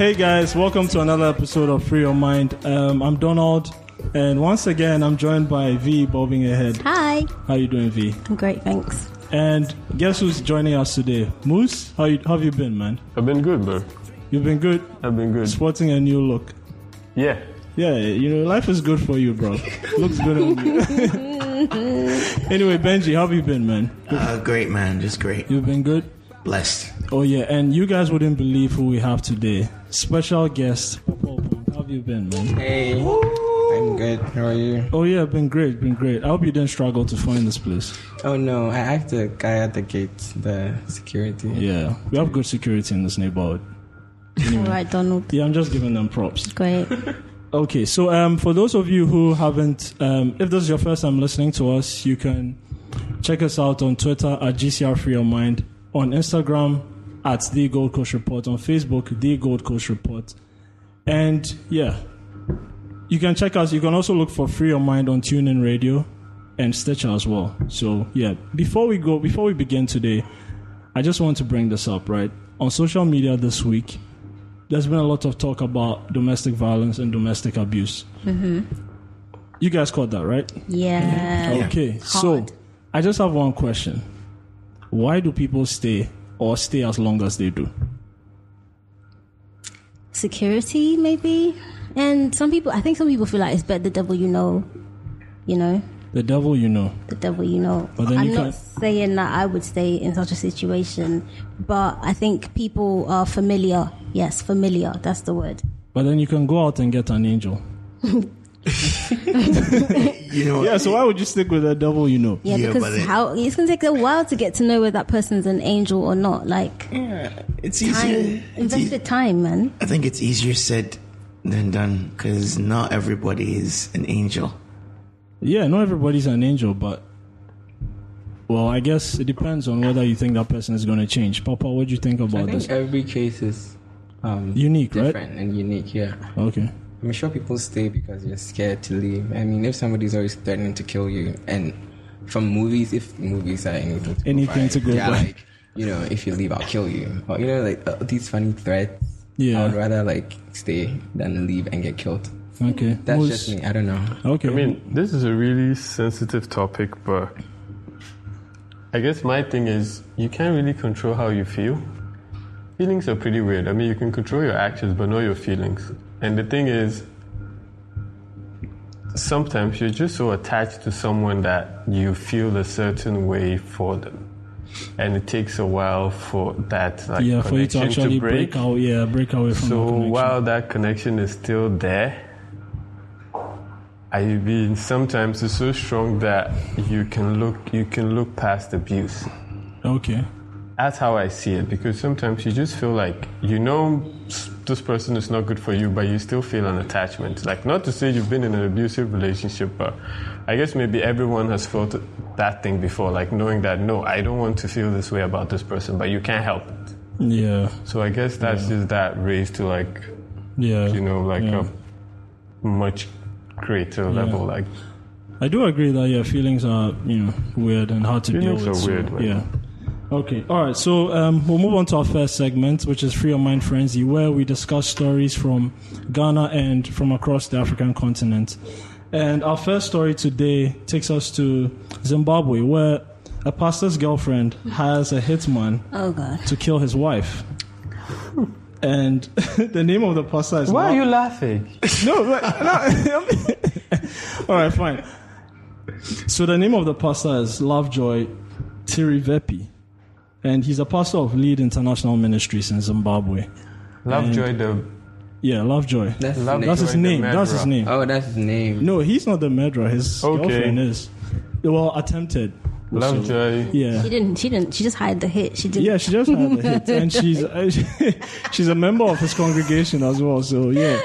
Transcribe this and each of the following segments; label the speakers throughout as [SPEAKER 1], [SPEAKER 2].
[SPEAKER 1] Hey guys, welcome to another episode of Free Your Mind. Um, I'm Donald, and once again, I'm joined by Vee bobbing ahead.
[SPEAKER 2] Hi.
[SPEAKER 1] How you doing, Vee?
[SPEAKER 2] I'm great, thanks.
[SPEAKER 1] And guess who's joining us today? Moos, how, you, how have you been, man?
[SPEAKER 3] I've been good, bro.
[SPEAKER 1] You've been good,
[SPEAKER 3] I've been good.
[SPEAKER 1] sporting a new look.
[SPEAKER 3] Yeah.
[SPEAKER 1] Yeah, you know, life is good for you, bro. Looks good on you. anyway, Benji, how have you been, man?
[SPEAKER 4] Uh, great, man. Just great.
[SPEAKER 1] You've been good?
[SPEAKER 4] Blessed.
[SPEAKER 1] Oh, yeah, and you guys wouldn't believe who we have today. Special guest, How have you been, man?
[SPEAKER 5] Hey, I'm good. How are you?
[SPEAKER 1] Oh, yeah, been great, been great. I hope you didn't struggle to find this place.
[SPEAKER 5] Oh no, I asked the guy at the gate, the security.
[SPEAKER 1] Yeah, we have good security in this neighborhood.
[SPEAKER 2] All right, Donald.
[SPEAKER 1] Yeah, I'm just giving them props.
[SPEAKER 2] Great.
[SPEAKER 1] Okay, so um, for those of you who haven't, um, if this is your first time listening to us, you can check us out on Twitter at GCR Free Your Mind, on Instagram at The Gold Coast Report, on Facebook, The Gold Coast Report. And yeah, you can check us. You can also look for Free Your Mind on TuneIn Radio and Stitcher as well. So yeah, before we go, before we begin today, I just want to bring this up, right? On social media this week, there's been a lot of talk about domestic violence and domestic abuse. Mm-hmm. You guys caught that, right?
[SPEAKER 2] Yeah.
[SPEAKER 1] Okay, so I just have one question. Why do people stay or stay as long as they do?
[SPEAKER 2] Security, maybe. And some people, I think some people feel like it's better the devil you know. You know,
[SPEAKER 1] The devil, you know.
[SPEAKER 2] the devil you know.
[SPEAKER 1] But then
[SPEAKER 2] I'm
[SPEAKER 1] you
[SPEAKER 2] not saying that I would stay in such a situation, but I think people are familiar. Yes, familiar. That's the word.
[SPEAKER 1] But then you can go out and get an angel.
[SPEAKER 4] You know,
[SPEAKER 1] Yeah, so why would you stick with the devil, you know?
[SPEAKER 2] Yeah,
[SPEAKER 4] Yeah,
[SPEAKER 2] because
[SPEAKER 4] but it-
[SPEAKER 2] how it's gonna take a while to get to know whether that person's an angel or not. Like
[SPEAKER 4] yeah, it's
[SPEAKER 2] time,
[SPEAKER 4] easier. It's
[SPEAKER 2] invested
[SPEAKER 4] e-
[SPEAKER 2] time, man.
[SPEAKER 4] I think it's easier said than done because not everybody is an angel.
[SPEAKER 1] Yeah, not everybody's an angel, but well, I guess it depends on whether you think that person is going to change. Papa, what do you think
[SPEAKER 5] I
[SPEAKER 1] about
[SPEAKER 5] think
[SPEAKER 1] this?
[SPEAKER 5] every case is um,
[SPEAKER 1] Unique, right?
[SPEAKER 5] different and unique. Yeah,
[SPEAKER 1] Okay.
[SPEAKER 5] I'm sure people stay because you're scared to leave. I mean, if somebody's always threatening to kill you, and from movies, if movies are anything to go
[SPEAKER 1] Anything
[SPEAKER 5] by,
[SPEAKER 1] to go
[SPEAKER 5] yeah,
[SPEAKER 1] by.
[SPEAKER 5] like you know, if you leave, I'll kill you. Or you know, like uh, these funny threats.
[SPEAKER 1] Yeah.
[SPEAKER 5] I would rather like stay than leave and get killed.
[SPEAKER 1] Okay.
[SPEAKER 5] That's
[SPEAKER 1] Moos-
[SPEAKER 5] just me. I don't know.
[SPEAKER 1] Okay.
[SPEAKER 3] I mean, this is a really sensitive topic, but I guess my thing is you can't really control how you feel. Feelings are pretty weird. I mean, you can control your actions, but not your feelings. And the thing is, sometimes you're just so attached to someone that you feel a certain way for them. And it takes a while for that like,
[SPEAKER 1] yeah, for you to actually
[SPEAKER 3] break.
[SPEAKER 1] break out, yeah, break away from
[SPEAKER 3] So while that connection is still there, I mean sometimes it's so strong that you can look you can look past abuse.
[SPEAKER 1] Okay.
[SPEAKER 3] That's how I see it because sometimes you just feel like you know this person is not good for you, but you still feel an attachment. Like not to say you've been in an abusive relationship, but I guess maybe everyone has felt that thing before, like knowing that no, I don't want to feel this way about this person, but you can't help it.
[SPEAKER 1] Yeah.
[SPEAKER 3] So I guess that's just that raised to like
[SPEAKER 1] Yeah.
[SPEAKER 3] you know, like
[SPEAKER 1] yeah.
[SPEAKER 3] a much greater level. Like,
[SPEAKER 1] I do agree that yeah, feelings are you know weird and hard to
[SPEAKER 3] Feelings
[SPEAKER 1] deal with.
[SPEAKER 3] Feelings are
[SPEAKER 1] so,
[SPEAKER 3] weird, man.
[SPEAKER 1] yeah. Okay. All right. So um, we'll move on to our first segment, which is Free Your Mind Frenzy, where we discuss stories from Ghana and from across the African continent. And our first story today takes us to Zimbabwe, where a pastor's girlfriend has a hitman
[SPEAKER 2] Oh god.
[SPEAKER 1] to kill his wife. And the name of the pastor is
[SPEAKER 3] why
[SPEAKER 1] Lo-
[SPEAKER 3] are you laughing?
[SPEAKER 1] no, but, no. All right, fine. So the name of the pastor is Lovejoy Tirivepi, and he's a pastor of Lead International Ministries in Zimbabwe.
[SPEAKER 3] Lovejoy the
[SPEAKER 1] Yeah, Lovejoy.
[SPEAKER 5] That's his
[SPEAKER 3] Love-
[SPEAKER 5] name.
[SPEAKER 1] That's his name. That's his name.
[SPEAKER 5] Oh, that's his name.
[SPEAKER 1] No, he's not the murderer. His
[SPEAKER 3] Okay.
[SPEAKER 1] girlfriend is. Well, attempted.
[SPEAKER 3] Lovejoy.
[SPEAKER 1] Yeah.
[SPEAKER 2] She didn't. She didn't. She just hired the hit. She didn't.
[SPEAKER 1] Yeah, she just had a hit, and she's she's a member of his congregation as well. So yeah,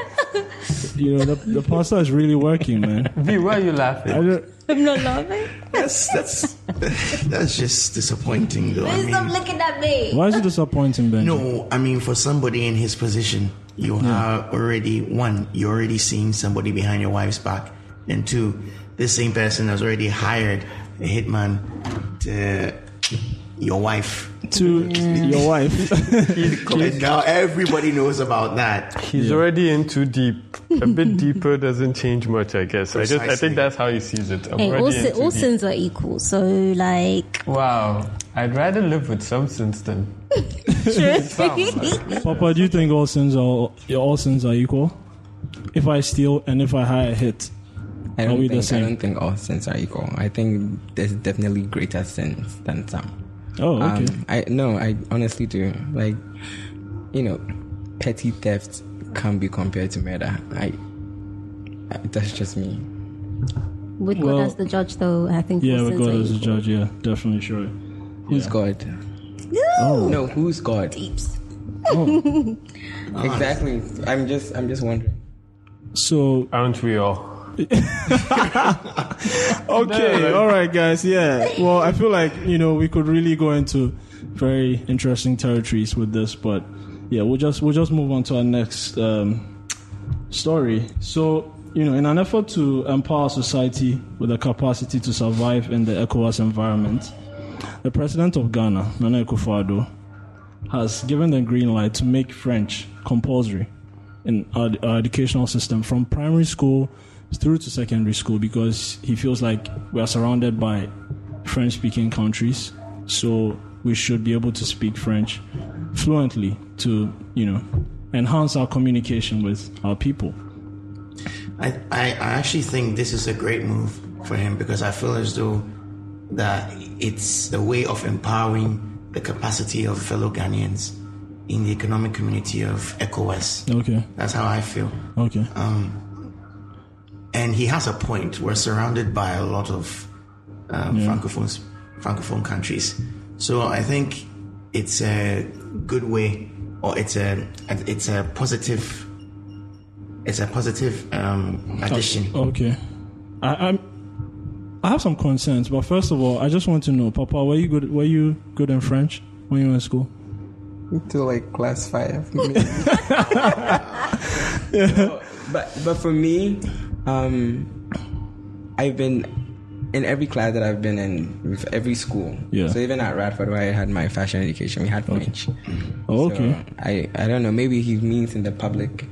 [SPEAKER 1] you know the, the pastor is really working, man.
[SPEAKER 3] Vee, why are you
[SPEAKER 1] I
[SPEAKER 3] laughing?
[SPEAKER 1] don't,
[SPEAKER 2] I'm not laughing.
[SPEAKER 4] That's that's that's just disappointing, though. I
[SPEAKER 2] Please stop looking at me.
[SPEAKER 1] why is it disappointing, Ben?
[SPEAKER 4] no, I mean, for somebody in his position, you are already one. You're already seeing somebody behind your wife's back, and two, this same person has already hired a hitman to your wife.
[SPEAKER 1] to your wife.
[SPEAKER 4] And now everybody knows about that.
[SPEAKER 3] He's already in too deep. A bit deeper doesn't change much, I guess. I just I think that's how he sees it. I'm
[SPEAKER 2] Hey, all,
[SPEAKER 3] already in too
[SPEAKER 2] all
[SPEAKER 3] deep.
[SPEAKER 2] sins are equal. So, like,
[SPEAKER 3] Wow. I'd rather live with some sins than
[SPEAKER 1] Papa, do you think all sins are all sins are equal? If I steal and if I hire a hit,
[SPEAKER 5] I don't
[SPEAKER 1] we the
[SPEAKER 5] think I don't think all sins are equal. I think there's definitely greater sins than some.
[SPEAKER 1] oh okay.
[SPEAKER 5] Um, I no, I honestly do. Like, you know, petty theft can't be compared to murder. I, I that's just me.
[SPEAKER 2] with
[SPEAKER 1] Well,
[SPEAKER 2] God as the judge, though, I think
[SPEAKER 1] yeah, with God as
[SPEAKER 2] the
[SPEAKER 1] judge, yeah, definitely sure.
[SPEAKER 5] Who's
[SPEAKER 1] Yeah.
[SPEAKER 5] God?
[SPEAKER 1] Oh,
[SPEAKER 5] No, who's God?
[SPEAKER 2] Deeps.
[SPEAKER 1] oh.
[SPEAKER 5] Exactly. I'm just I'm just wondering.
[SPEAKER 1] so
[SPEAKER 3] aren't we all?
[SPEAKER 1] okay, all right, guys. Yeah. Well, I feel like you know we could really go into very interesting territories with this, but yeah, we'll just we'll just move on to our next um, story. So you know, in an effort to empower society with the capacity to survive in the ECOWAS environment, the president of Ghana, Nana Akufo-Addo, has given the green light to make French compulsory in our, our educational system from primary school through to secondary school because he feels like we are surrounded by French speaking countries. So we should be able to speak French fluently to, you know, enhance our communication with our people.
[SPEAKER 4] I, I, I actually think this is a great move for him because I feel as though that it's a way of empowering the capacity of fellow Ghanaians in the economic community of ECOWAS.
[SPEAKER 1] Okay.
[SPEAKER 4] That's how I feel.
[SPEAKER 1] Okay.
[SPEAKER 4] Um, And he has a point. We're surrounded by a lot of um, francophones, francophone countries. So I think it's a good way, or it's a it's a positive, it's a positive um, addition.
[SPEAKER 1] Okay. I, I'm. I have some concerns, but first of all, I just want to know, Papa, were you good? Were you good in French when you were in school?
[SPEAKER 5] Until like class five. But but for me, um, I've been in every class that I've been in, with every school.
[SPEAKER 1] Yeah.
[SPEAKER 5] So even at Radford, where I had my fashion education, we had French.
[SPEAKER 1] Oh,
[SPEAKER 5] So
[SPEAKER 1] okay.
[SPEAKER 5] I I don't know. Maybe he means in the public,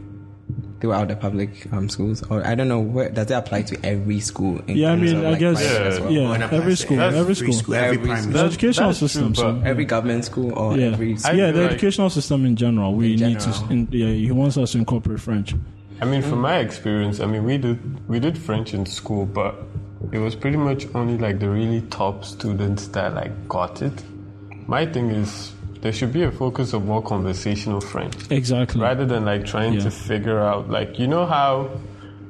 [SPEAKER 5] throughout the public um, schools, or I don't know. Where does it apply to every school? in
[SPEAKER 1] Yeah, I mean,
[SPEAKER 5] of,
[SPEAKER 1] I
[SPEAKER 5] like,
[SPEAKER 1] guess-
[SPEAKER 3] Yeah.
[SPEAKER 5] well?
[SPEAKER 1] Yeah.
[SPEAKER 4] Or in a
[SPEAKER 1] every
[SPEAKER 4] place-
[SPEAKER 1] school, every
[SPEAKER 4] free
[SPEAKER 1] school.
[SPEAKER 4] every
[SPEAKER 5] Every
[SPEAKER 4] primary
[SPEAKER 1] The educational
[SPEAKER 3] that's true,
[SPEAKER 1] system. so,
[SPEAKER 3] but-
[SPEAKER 5] Every government school or
[SPEAKER 1] yeah,
[SPEAKER 5] every
[SPEAKER 3] I
[SPEAKER 1] yeah, the
[SPEAKER 3] like-
[SPEAKER 1] educational system in general. We
[SPEAKER 5] In
[SPEAKER 1] need to. In, yeah, he wants us to incorporate French.
[SPEAKER 3] I mean, from mm. my experience, I mean, we did we did French in school, but it was pretty much only like the really top students that like got it. My thing is there should be a focus of more conversational French
[SPEAKER 1] Exactly.
[SPEAKER 3] rather than like trying
[SPEAKER 1] Yeah.
[SPEAKER 3] to figure out like you know how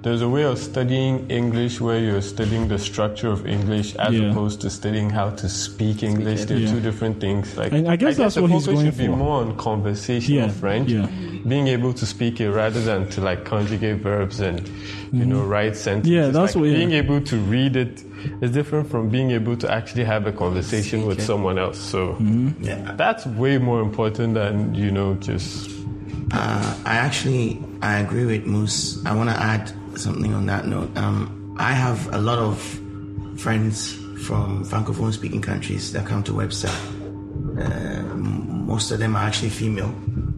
[SPEAKER 3] there's a way of studying English where you're studying the structure of English as
[SPEAKER 1] Yeah.
[SPEAKER 3] opposed to studying how to speak English. They're
[SPEAKER 1] Yeah.
[SPEAKER 3] two different things. Like
[SPEAKER 1] And I guess that's
[SPEAKER 3] the
[SPEAKER 1] what he's
[SPEAKER 3] focus
[SPEAKER 1] going
[SPEAKER 3] should be more on conversational
[SPEAKER 1] Yeah,
[SPEAKER 3] French,
[SPEAKER 1] yeah.
[SPEAKER 3] being able to speak it rather than to like conjugate verbs and you know write sentences.
[SPEAKER 1] Mm-hmm. Yeah, that's
[SPEAKER 3] like,
[SPEAKER 1] what- yeah.
[SPEAKER 3] being able to read it is different from being able to actually have a conversation with someone else. So
[SPEAKER 1] Mm-hmm.
[SPEAKER 4] Yeah.
[SPEAKER 3] that's way more important than you know just
[SPEAKER 4] Uh, I actually I agree with Moos. I want to add something on that note. Um, I have a lot of friends from francophone speaking countries that come to Webster. Uh, most of them are actually female.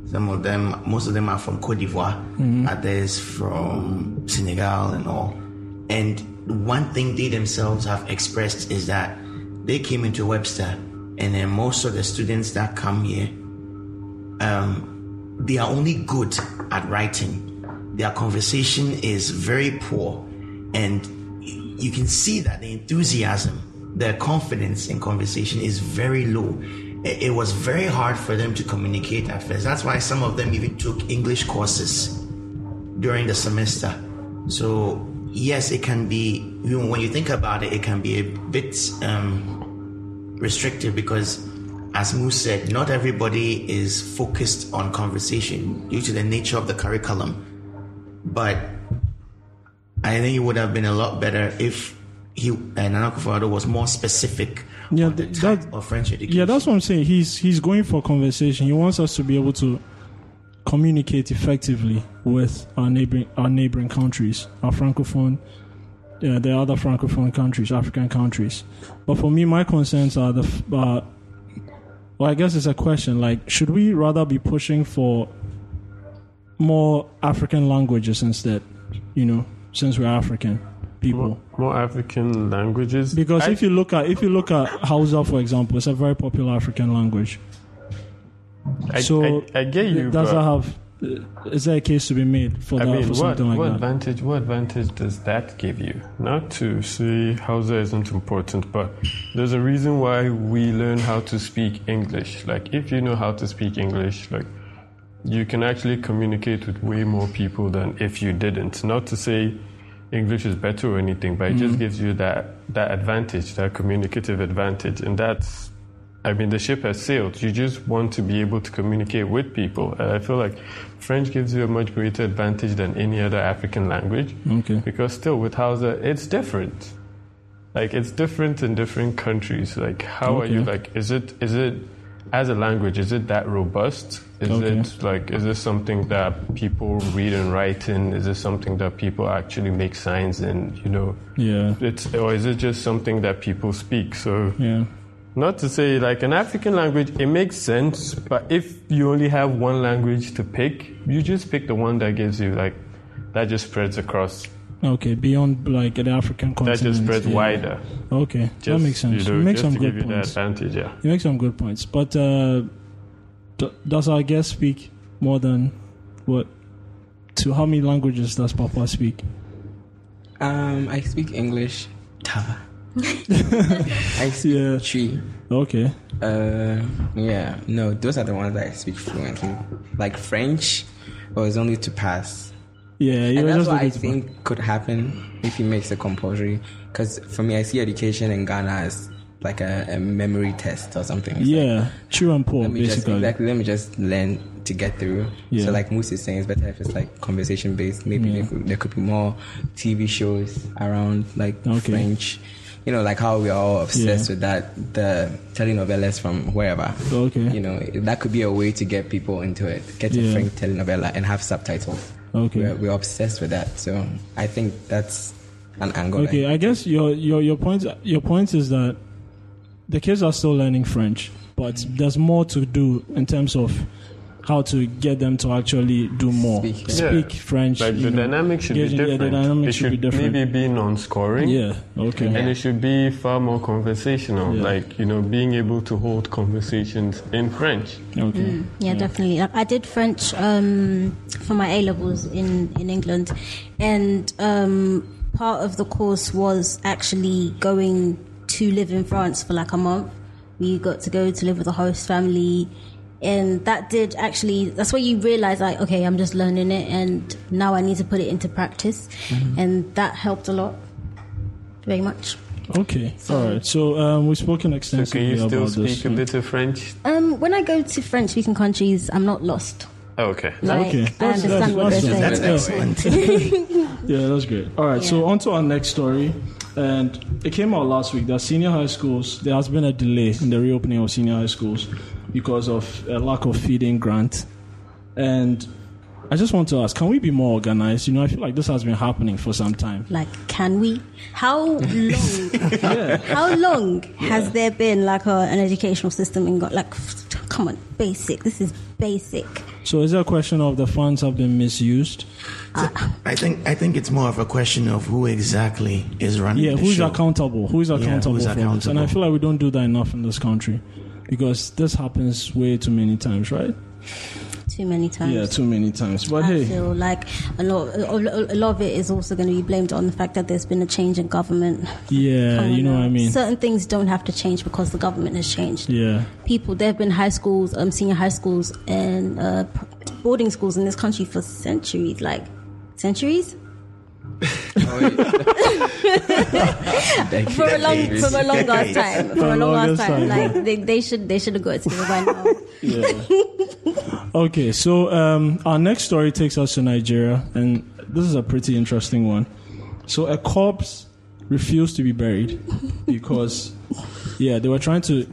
[SPEAKER 4] Some of them, most of them are from Cote d'Ivoire. Others from Senegal and all. And one thing they themselves have expressed is that they came into Webster, and then most of the students that come here they are only good at writing. Their conversation is very poor, and you can see that the enthusiasm, their confidence in conversation is very low. It was very hard for them to communicate at first. That's why some of them even took English courses during the semester. So, yes, it can be, when you think about it, it can be a bit um, restrictive because, as Moos said, not everybody is focused on conversation due to the nature of the curriculum. But I think it would have been a lot better if he and Nana Akufo-Addo was more specific
[SPEAKER 1] Yeah,
[SPEAKER 4] on the type
[SPEAKER 1] that-
[SPEAKER 4] of French education.
[SPEAKER 1] Yeah, that's what I'm saying. He's he's going for conversation. He wants us to be able to communicate effectively with our neighboring our neighboring countries, our francophone, yeah, the other francophone countries, African countries. But for me, my concerns are the uh, well, I guess it's a question. Like, should we rather be pushing for more African languages instead? You know, since we're African people.
[SPEAKER 3] More, more African languages.
[SPEAKER 1] Because
[SPEAKER 3] I-
[SPEAKER 1] if you look at if you look at Hausa, for example, it's a very popular African language.
[SPEAKER 3] I,
[SPEAKER 1] so
[SPEAKER 3] I, I get you.
[SPEAKER 1] Does that have? Is there a case to be made for
[SPEAKER 3] I
[SPEAKER 1] that
[SPEAKER 3] mean,
[SPEAKER 1] for
[SPEAKER 3] what,
[SPEAKER 1] something like
[SPEAKER 3] what
[SPEAKER 1] that?
[SPEAKER 3] advantage? What advantage does that give you? Not to say Hausa isn't important, but there's a reason why we learn how to speak English. Like, if you know how to speak English, like, you can actually communicate with way more people than if you didn't. Not to say English is better or anything, but it
[SPEAKER 1] Mm-hmm.
[SPEAKER 3] just gives you that that advantage, that communicative advantage, and that's. I mean, the ship has sailed. You just want to be able to communicate with people. And I feel like French gives you a much greater advantage than any other African language.
[SPEAKER 1] Okay.
[SPEAKER 3] Because still, with Hausa, it's different. Like it's different in different countries. Like how are you? Like is it is it as a language? Is it that robust? Is
[SPEAKER 1] Okay.
[SPEAKER 3] it like is this something that people read and write in? Is this something that people actually make signs in? You know,
[SPEAKER 1] Yeah.
[SPEAKER 3] it's or is it just something that people speak? So
[SPEAKER 1] Yeah.
[SPEAKER 3] not to say like an African language, it makes sense, but if you only have one language to pick, you just pick the one that gives you like that just spreads across.
[SPEAKER 1] Okay. Beyond like an African continent.
[SPEAKER 3] That just spreads
[SPEAKER 1] yeah.
[SPEAKER 3] wider.
[SPEAKER 1] Okay. that makes sense.
[SPEAKER 3] You know,
[SPEAKER 1] you make
[SPEAKER 3] just
[SPEAKER 1] some good points.
[SPEAKER 3] advantage, yeah.
[SPEAKER 1] You make some good points. But uh, d- does our guest speak more than what? To how many languages does Papa speak?
[SPEAKER 5] Um, I speak English. I speak
[SPEAKER 1] Yeah.
[SPEAKER 5] Twi.
[SPEAKER 1] Okay.
[SPEAKER 5] Uh, yeah. No, those are the ones that I speak fluently. Like French, was only to pass.
[SPEAKER 1] Yeah, you
[SPEAKER 5] and
[SPEAKER 1] were
[SPEAKER 5] that's
[SPEAKER 1] just
[SPEAKER 5] what I
[SPEAKER 1] looking to-
[SPEAKER 5] think could happen if he makes it compulsory. Because for me, I see education in Ghana as like a, a memory test or something. It's like,
[SPEAKER 1] Yeah, true and poor,
[SPEAKER 5] let me just
[SPEAKER 1] basically.
[SPEAKER 5] exactly let me just learn to get through.
[SPEAKER 1] Yeah.
[SPEAKER 5] So like Moos is saying, it's better if it's like conversation based. Maybe
[SPEAKER 1] Yeah.
[SPEAKER 5] there, could, there could be more TV shows around like
[SPEAKER 1] Okay.
[SPEAKER 5] French. You know, like how we are all obsessed
[SPEAKER 1] Yeah.
[SPEAKER 5] with that the telenovelas from wherever.
[SPEAKER 1] Okay.
[SPEAKER 5] You know, that could be a way to get people into it. Get a French telenovela and have subtitles.
[SPEAKER 1] Okay.
[SPEAKER 5] We're, we're obsessed with that. So I think that's an angle.
[SPEAKER 1] Okay,
[SPEAKER 5] like-
[SPEAKER 1] I guess your your your point your point is that the kids are still learning French, but there's more to do in terms of how to get them to actually do more.
[SPEAKER 5] Speak, yeah.
[SPEAKER 1] Speak French.
[SPEAKER 3] Like the
[SPEAKER 1] know.
[SPEAKER 3] dynamic should
[SPEAKER 1] Yeah,
[SPEAKER 3] be
[SPEAKER 1] yeah, the
[SPEAKER 3] different.
[SPEAKER 1] dynamic
[SPEAKER 3] it
[SPEAKER 1] should be different.
[SPEAKER 3] maybe be non-scoring.
[SPEAKER 1] Yeah. Okay.
[SPEAKER 3] And it should be far more conversational,
[SPEAKER 1] Yeah.
[SPEAKER 3] like, you know, being able to hold conversations in French.
[SPEAKER 1] Okay.
[SPEAKER 2] Yeah, definitely. Like, I did French um, for my A levels in in England, and um, part of the course was actually going to live in France for like a month. We got to go to live with a host family, and that did actually. That's where you realize, like, okay, I'm just learning it, and now I need to put it into practice, and that helped a lot, very much.
[SPEAKER 1] Okay. All right. So um, we've spoken extensively
[SPEAKER 3] So can
[SPEAKER 1] extensively
[SPEAKER 3] you still
[SPEAKER 1] about
[SPEAKER 3] speak
[SPEAKER 1] this.
[SPEAKER 3] a bit of French?
[SPEAKER 2] Um, when I go to French-speaking countries, I'm not lost.
[SPEAKER 3] Oh, okay.
[SPEAKER 2] Like,
[SPEAKER 1] Okay.
[SPEAKER 2] I
[SPEAKER 1] That's-
[SPEAKER 2] understand what they're
[SPEAKER 1] that's-
[SPEAKER 2] saying.
[SPEAKER 4] That's excellent.
[SPEAKER 1] Yeah, that's great. All right, so
[SPEAKER 2] Yeah.
[SPEAKER 1] on to our next story. And it came out last week that senior high schools, there has been a delay in the reopening of senior high schools because of a lack of feeding grant. And I just want to ask, can we be more organized? You know, I feel like this has been happening for some time.
[SPEAKER 2] Like, can we? How long?
[SPEAKER 1] Yeah.
[SPEAKER 2] how long has there been like a, an educational system in? Go- Like, come on, basic. This is basic.
[SPEAKER 1] So is there a question of the funds have been misused?
[SPEAKER 4] I think I think it's more of a question of who exactly is running.
[SPEAKER 1] Yeah, who's
[SPEAKER 4] show.
[SPEAKER 1] accountable? Who is accountable
[SPEAKER 4] who's
[SPEAKER 1] for this? And I feel like we don't do that enough in this country because this happens way too many times, right?
[SPEAKER 2] Too many times.
[SPEAKER 1] Yeah, too many times. But
[SPEAKER 2] I
[SPEAKER 1] hey,
[SPEAKER 2] feel like a lot, a lot of it is also going to be blamed on the fact that there's been a change in government.
[SPEAKER 1] yeah, you know
[SPEAKER 2] now.
[SPEAKER 1] what I mean?
[SPEAKER 2] Certain things don't have to change because the government has changed.
[SPEAKER 1] Yeah.
[SPEAKER 2] People, there have been high schools, um, senior high schools, and uh, boarding schools in this country for centuries. Like centuries.
[SPEAKER 5] Like,
[SPEAKER 2] for a long,
[SPEAKER 5] decades.
[SPEAKER 2] from a long ass time, from
[SPEAKER 1] For
[SPEAKER 2] a
[SPEAKER 1] a
[SPEAKER 2] long
[SPEAKER 1] longest
[SPEAKER 2] ass time.
[SPEAKER 1] time.
[SPEAKER 2] Like they, they should, they should have got it together by now.
[SPEAKER 1] Yeah. okay, so um, our next story takes us to Nigeria, and this is a pretty interesting one. So a corpse refused to be buried because, yeah, they were trying to.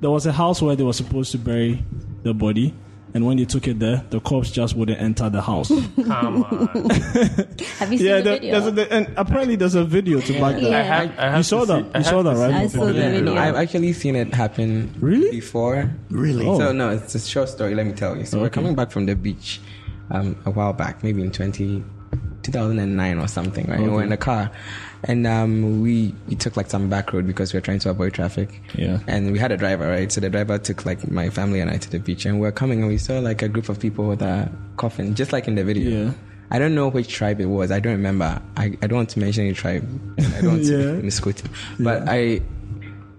[SPEAKER 1] There was a house where they were supposed to bury the body, and when they took it there, the cops just wouldn't enter the house.
[SPEAKER 3] Come on.
[SPEAKER 2] Have you seen
[SPEAKER 1] yeah,
[SPEAKER 2] the
[SPEAKER 1] there-
[SPEAKER 2] video?
[SPEAKER 1] there's a, there- and apparently there's a video to back that.
[SPEAKER 2] Yeah.
[SPEAKER 3] I have, I have
[SPEAKER 1] You saw
[SPEAKER 3] to
[SPEAKER 1] that?
[SPEAKER 3] see- I
[SPEAKER 1] You saw
[SPEAKER 3] have
[SPEAKER 1] that,
[SPEAKER 3] to
[SPEAKER 1] right?
[SPEAKER 3] see
[SPEAKER 2] I saw the video.
[SPEAKER 5] I've actually seen it happen
[SPEAKER 1] Really?
[SPEAKER 5] before.
[SPEAKER 4] Really?
[SPEAKER 1] Oh.
[SPEAKER 5] So no, it's a short story. Let me tell you. So we're coming back from the beach um, a while back, maybe in 20, 2009 or something, right? We were in a car, and um, we we took like some back road because we were trying to avoid traffic.
[SPEAKER 1] Yeah.
[SPEAKER 5] And we had a driver, right? So the driver took like my family and I to the beach, and we were coming, and we saw like a group of people with a coffin, just like in the video.
[SPEAKER 1] Yeah.
[SPEAKER 5] I don't know which tribe it was. I don't remember. I, I don't want to mention any tribe. I don't want
[SPEAKER 1] Yeah.
[SPEAKER 5] to misquote. But I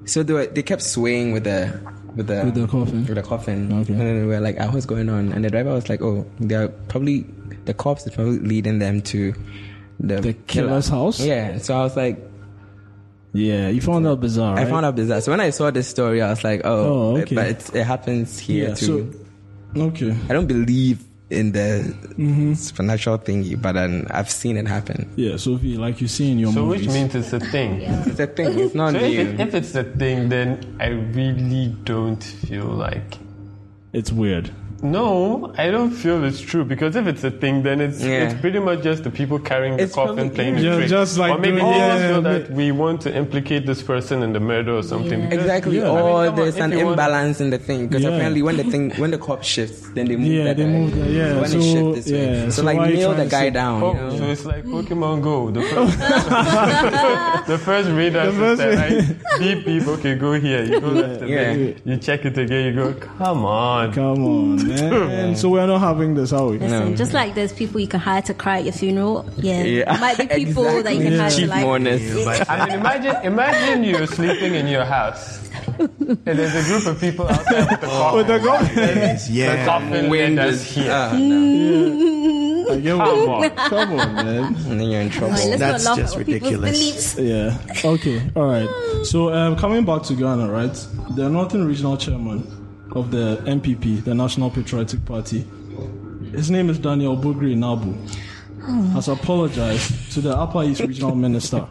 [SPEAKER 5] so they, were, they kept swaying with the with the
[SPEAKER 1] With the coffin?
[SPEAKER 5] With the coffin.
[SPEAKER 1] Okay.
[SPEAKER 5] And then we were like, ah, what's going on? And the driver was like, oh, they're probably the cops is probably leading them to the,
[SPEAKER 1] The
[SPEAKER 5] killer.
[SPEAKER 1] killer's house?
[SPEAKER 5] Yeah. So I was like,
[SPEAKER 1] Yeah, you found out bizarre, right?
[SPEAKER 5] I found out bizarre. So when I saw this story, I was like, oh,
[SPEAKER 1] Oh, okay.
[SPEAKER 5] but it's, it happens here
[SPEAKER 1] Yeah,
[SPEAKER 5] too.
[SPEAKER 1] so okay.
[SPEAKER 5] I don't believe in the
[SPEAKER 1] Mm-hmm.
[SPEAKER 5] supernatural thingy, but um, I've seen it happen.
[SPEAKER 1] Yeah, Sophie, like you see in your
[SPEAKER 3] So
[SPEAKER 1] movies.
[SPEAKER 3] which means it's a thing.
[SPEAKER 5] It's a thing. It's not
[SPEAKER 3] So if, it, if it's a thing, then I really don't feel like.
[SPEAKER 1] it's weird.
[SPEAKER 3] No, I don't feel it's true because if it's a thing, then it's
[SPEAKER 5] Yeah.
[SPEAKER 3] it's pretty much just the people carrying the
[SPEAKER 5] It's
[SPEAKER 3] coffin
[SPEAKER 5] probably-
[SPEAKER 3] playing the
[SPEAKER 1] Yeah,
[SPEAKER 3] trick.
[SPEAKER 1] just like
[SPEAKER 3] or maybe
[SPEAKER 1] doing-
[SPEAKER 3] they
[SPEAKER 1] yeah,
[SPEAKER 3] just feel
[SPEAKER 1] yeah,
[SPEAKER 3] that we want to implicate this person in the murder or something.
[SPEAKER 2] Yeah.
[SPEAKER 3] because-
[SPEAKER 5] Exactly.
[SPEAKER 1] Yeah. I
[SPEAKER 3] mean,
[SPEAKER 5] Or
[SPEAKER 3] on,
[SPEAKER 5] there's an
[SPEAKER 3] you want-
[SPEAKER 5] imbalance in the thing because
[SPEAKER 1] Yeah.
[SPEAKER 5] apparently when the thing when the cop shifts, then they move.
[SPEAKER 1] Yeah,
[SPEAKER 5] that
[SPEAKER 1] they
[SPEAKER 5] guy.
[SPEAKER 1] move the- yeah,
[SPEAKER 5] when
[SPEAKER 1] so,
[SPEAKER 5] they shift this way.
[SPEAKER 1] yeah,
[SPEAKER 5] So,
[SPEAKER 1] so
[SPEAKER 5] like
[SPEAKER 1] why are you
[SPEAKER 5] nail the guy down.
[SPEAKER 3] Oh,
[SPEAKER 5] you know?
[SPEAKER 3] so it's like Pokemon Go. The first, the first radar
[SPEAKER 1] The first
[SPEAKER 3] system, right? Beep beep. Okay, go here. You go left.
[SPEAKER 5] Yeah.
[SPEAKER 3] Yeah. You check it again. You go. Come on.
[SPEAKER 1] Come on, man. so we're not having this, are we?
[SPEAKER 2] Listen, just like there's people you can hire to cry at your funeral, yeah,
[SPEAKER 5] Yeah,
[SPEAKER 2] might be people that you can
[SPEAKER 5] exactly.
[SPEAKER 2] hire to
[SPEAKER 5] Cheap
[SPEAKER 2] like.
[SPEAKER 5] mourners.
[SPEAKER 4] But
[SPEAKER 3] I mean, imagine, imagine you're sleeping in your house, and there's a group of people outside with the coffin.
[SPEAKER 1] With the coffin.
[SPEAKER 4] yes,
[SPEAKER 3] The
[SPEAKER 4] yeah.
[SPEAKER 3] coffin
[SPEAKER 5] Wind is
[SPEAKER 3] here.
[SPEAKER 5] ah, no.
[SPEAKER 1] I get what-
[SPEAKER 3] Come on.
[SPEAKER 1] Come on, man.
[SPEAKER 5] and then you're in trouble.
[SPEAKER 2] Like,
[SPEAKER 4] That's just ridiculous.
[SPEAKER 1] Yeah. Okay. All right. So um, coming back to Ghana, right? The Northern Regional Chairman of the NPP, the National Patriotic Party, his name is Daniel Bugri Naabu, has apologized to the Upper East Regional Minister,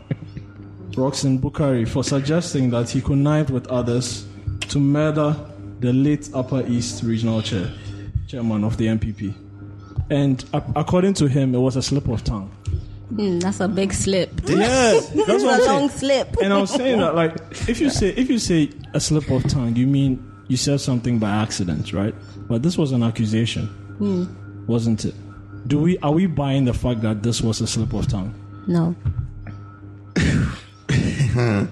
[SPEAKER 1] Rockson Bukari, for suggesting that he connived with others to murder the late Upper East Regional Chair, Chairman of the NPP. And a- according to him, it was a slip of tongue.
[SPEAKER 2] Hmm, that's a big slip.
[SPEAKER 1] Yeah, that's
[SPEAKER 2] That's
[SPEAKER 1] what I'm
[SPEAKER 2] a long slip.
[SPEAKER 1] And I was saying that, like, if you say if you say a slip of tongue, you mean you said something by accident, right? But this was an accusation, hmm. wasn't it? Do we are we buying the fact that this was a slip of tongue?
[SPEAKER 2] No.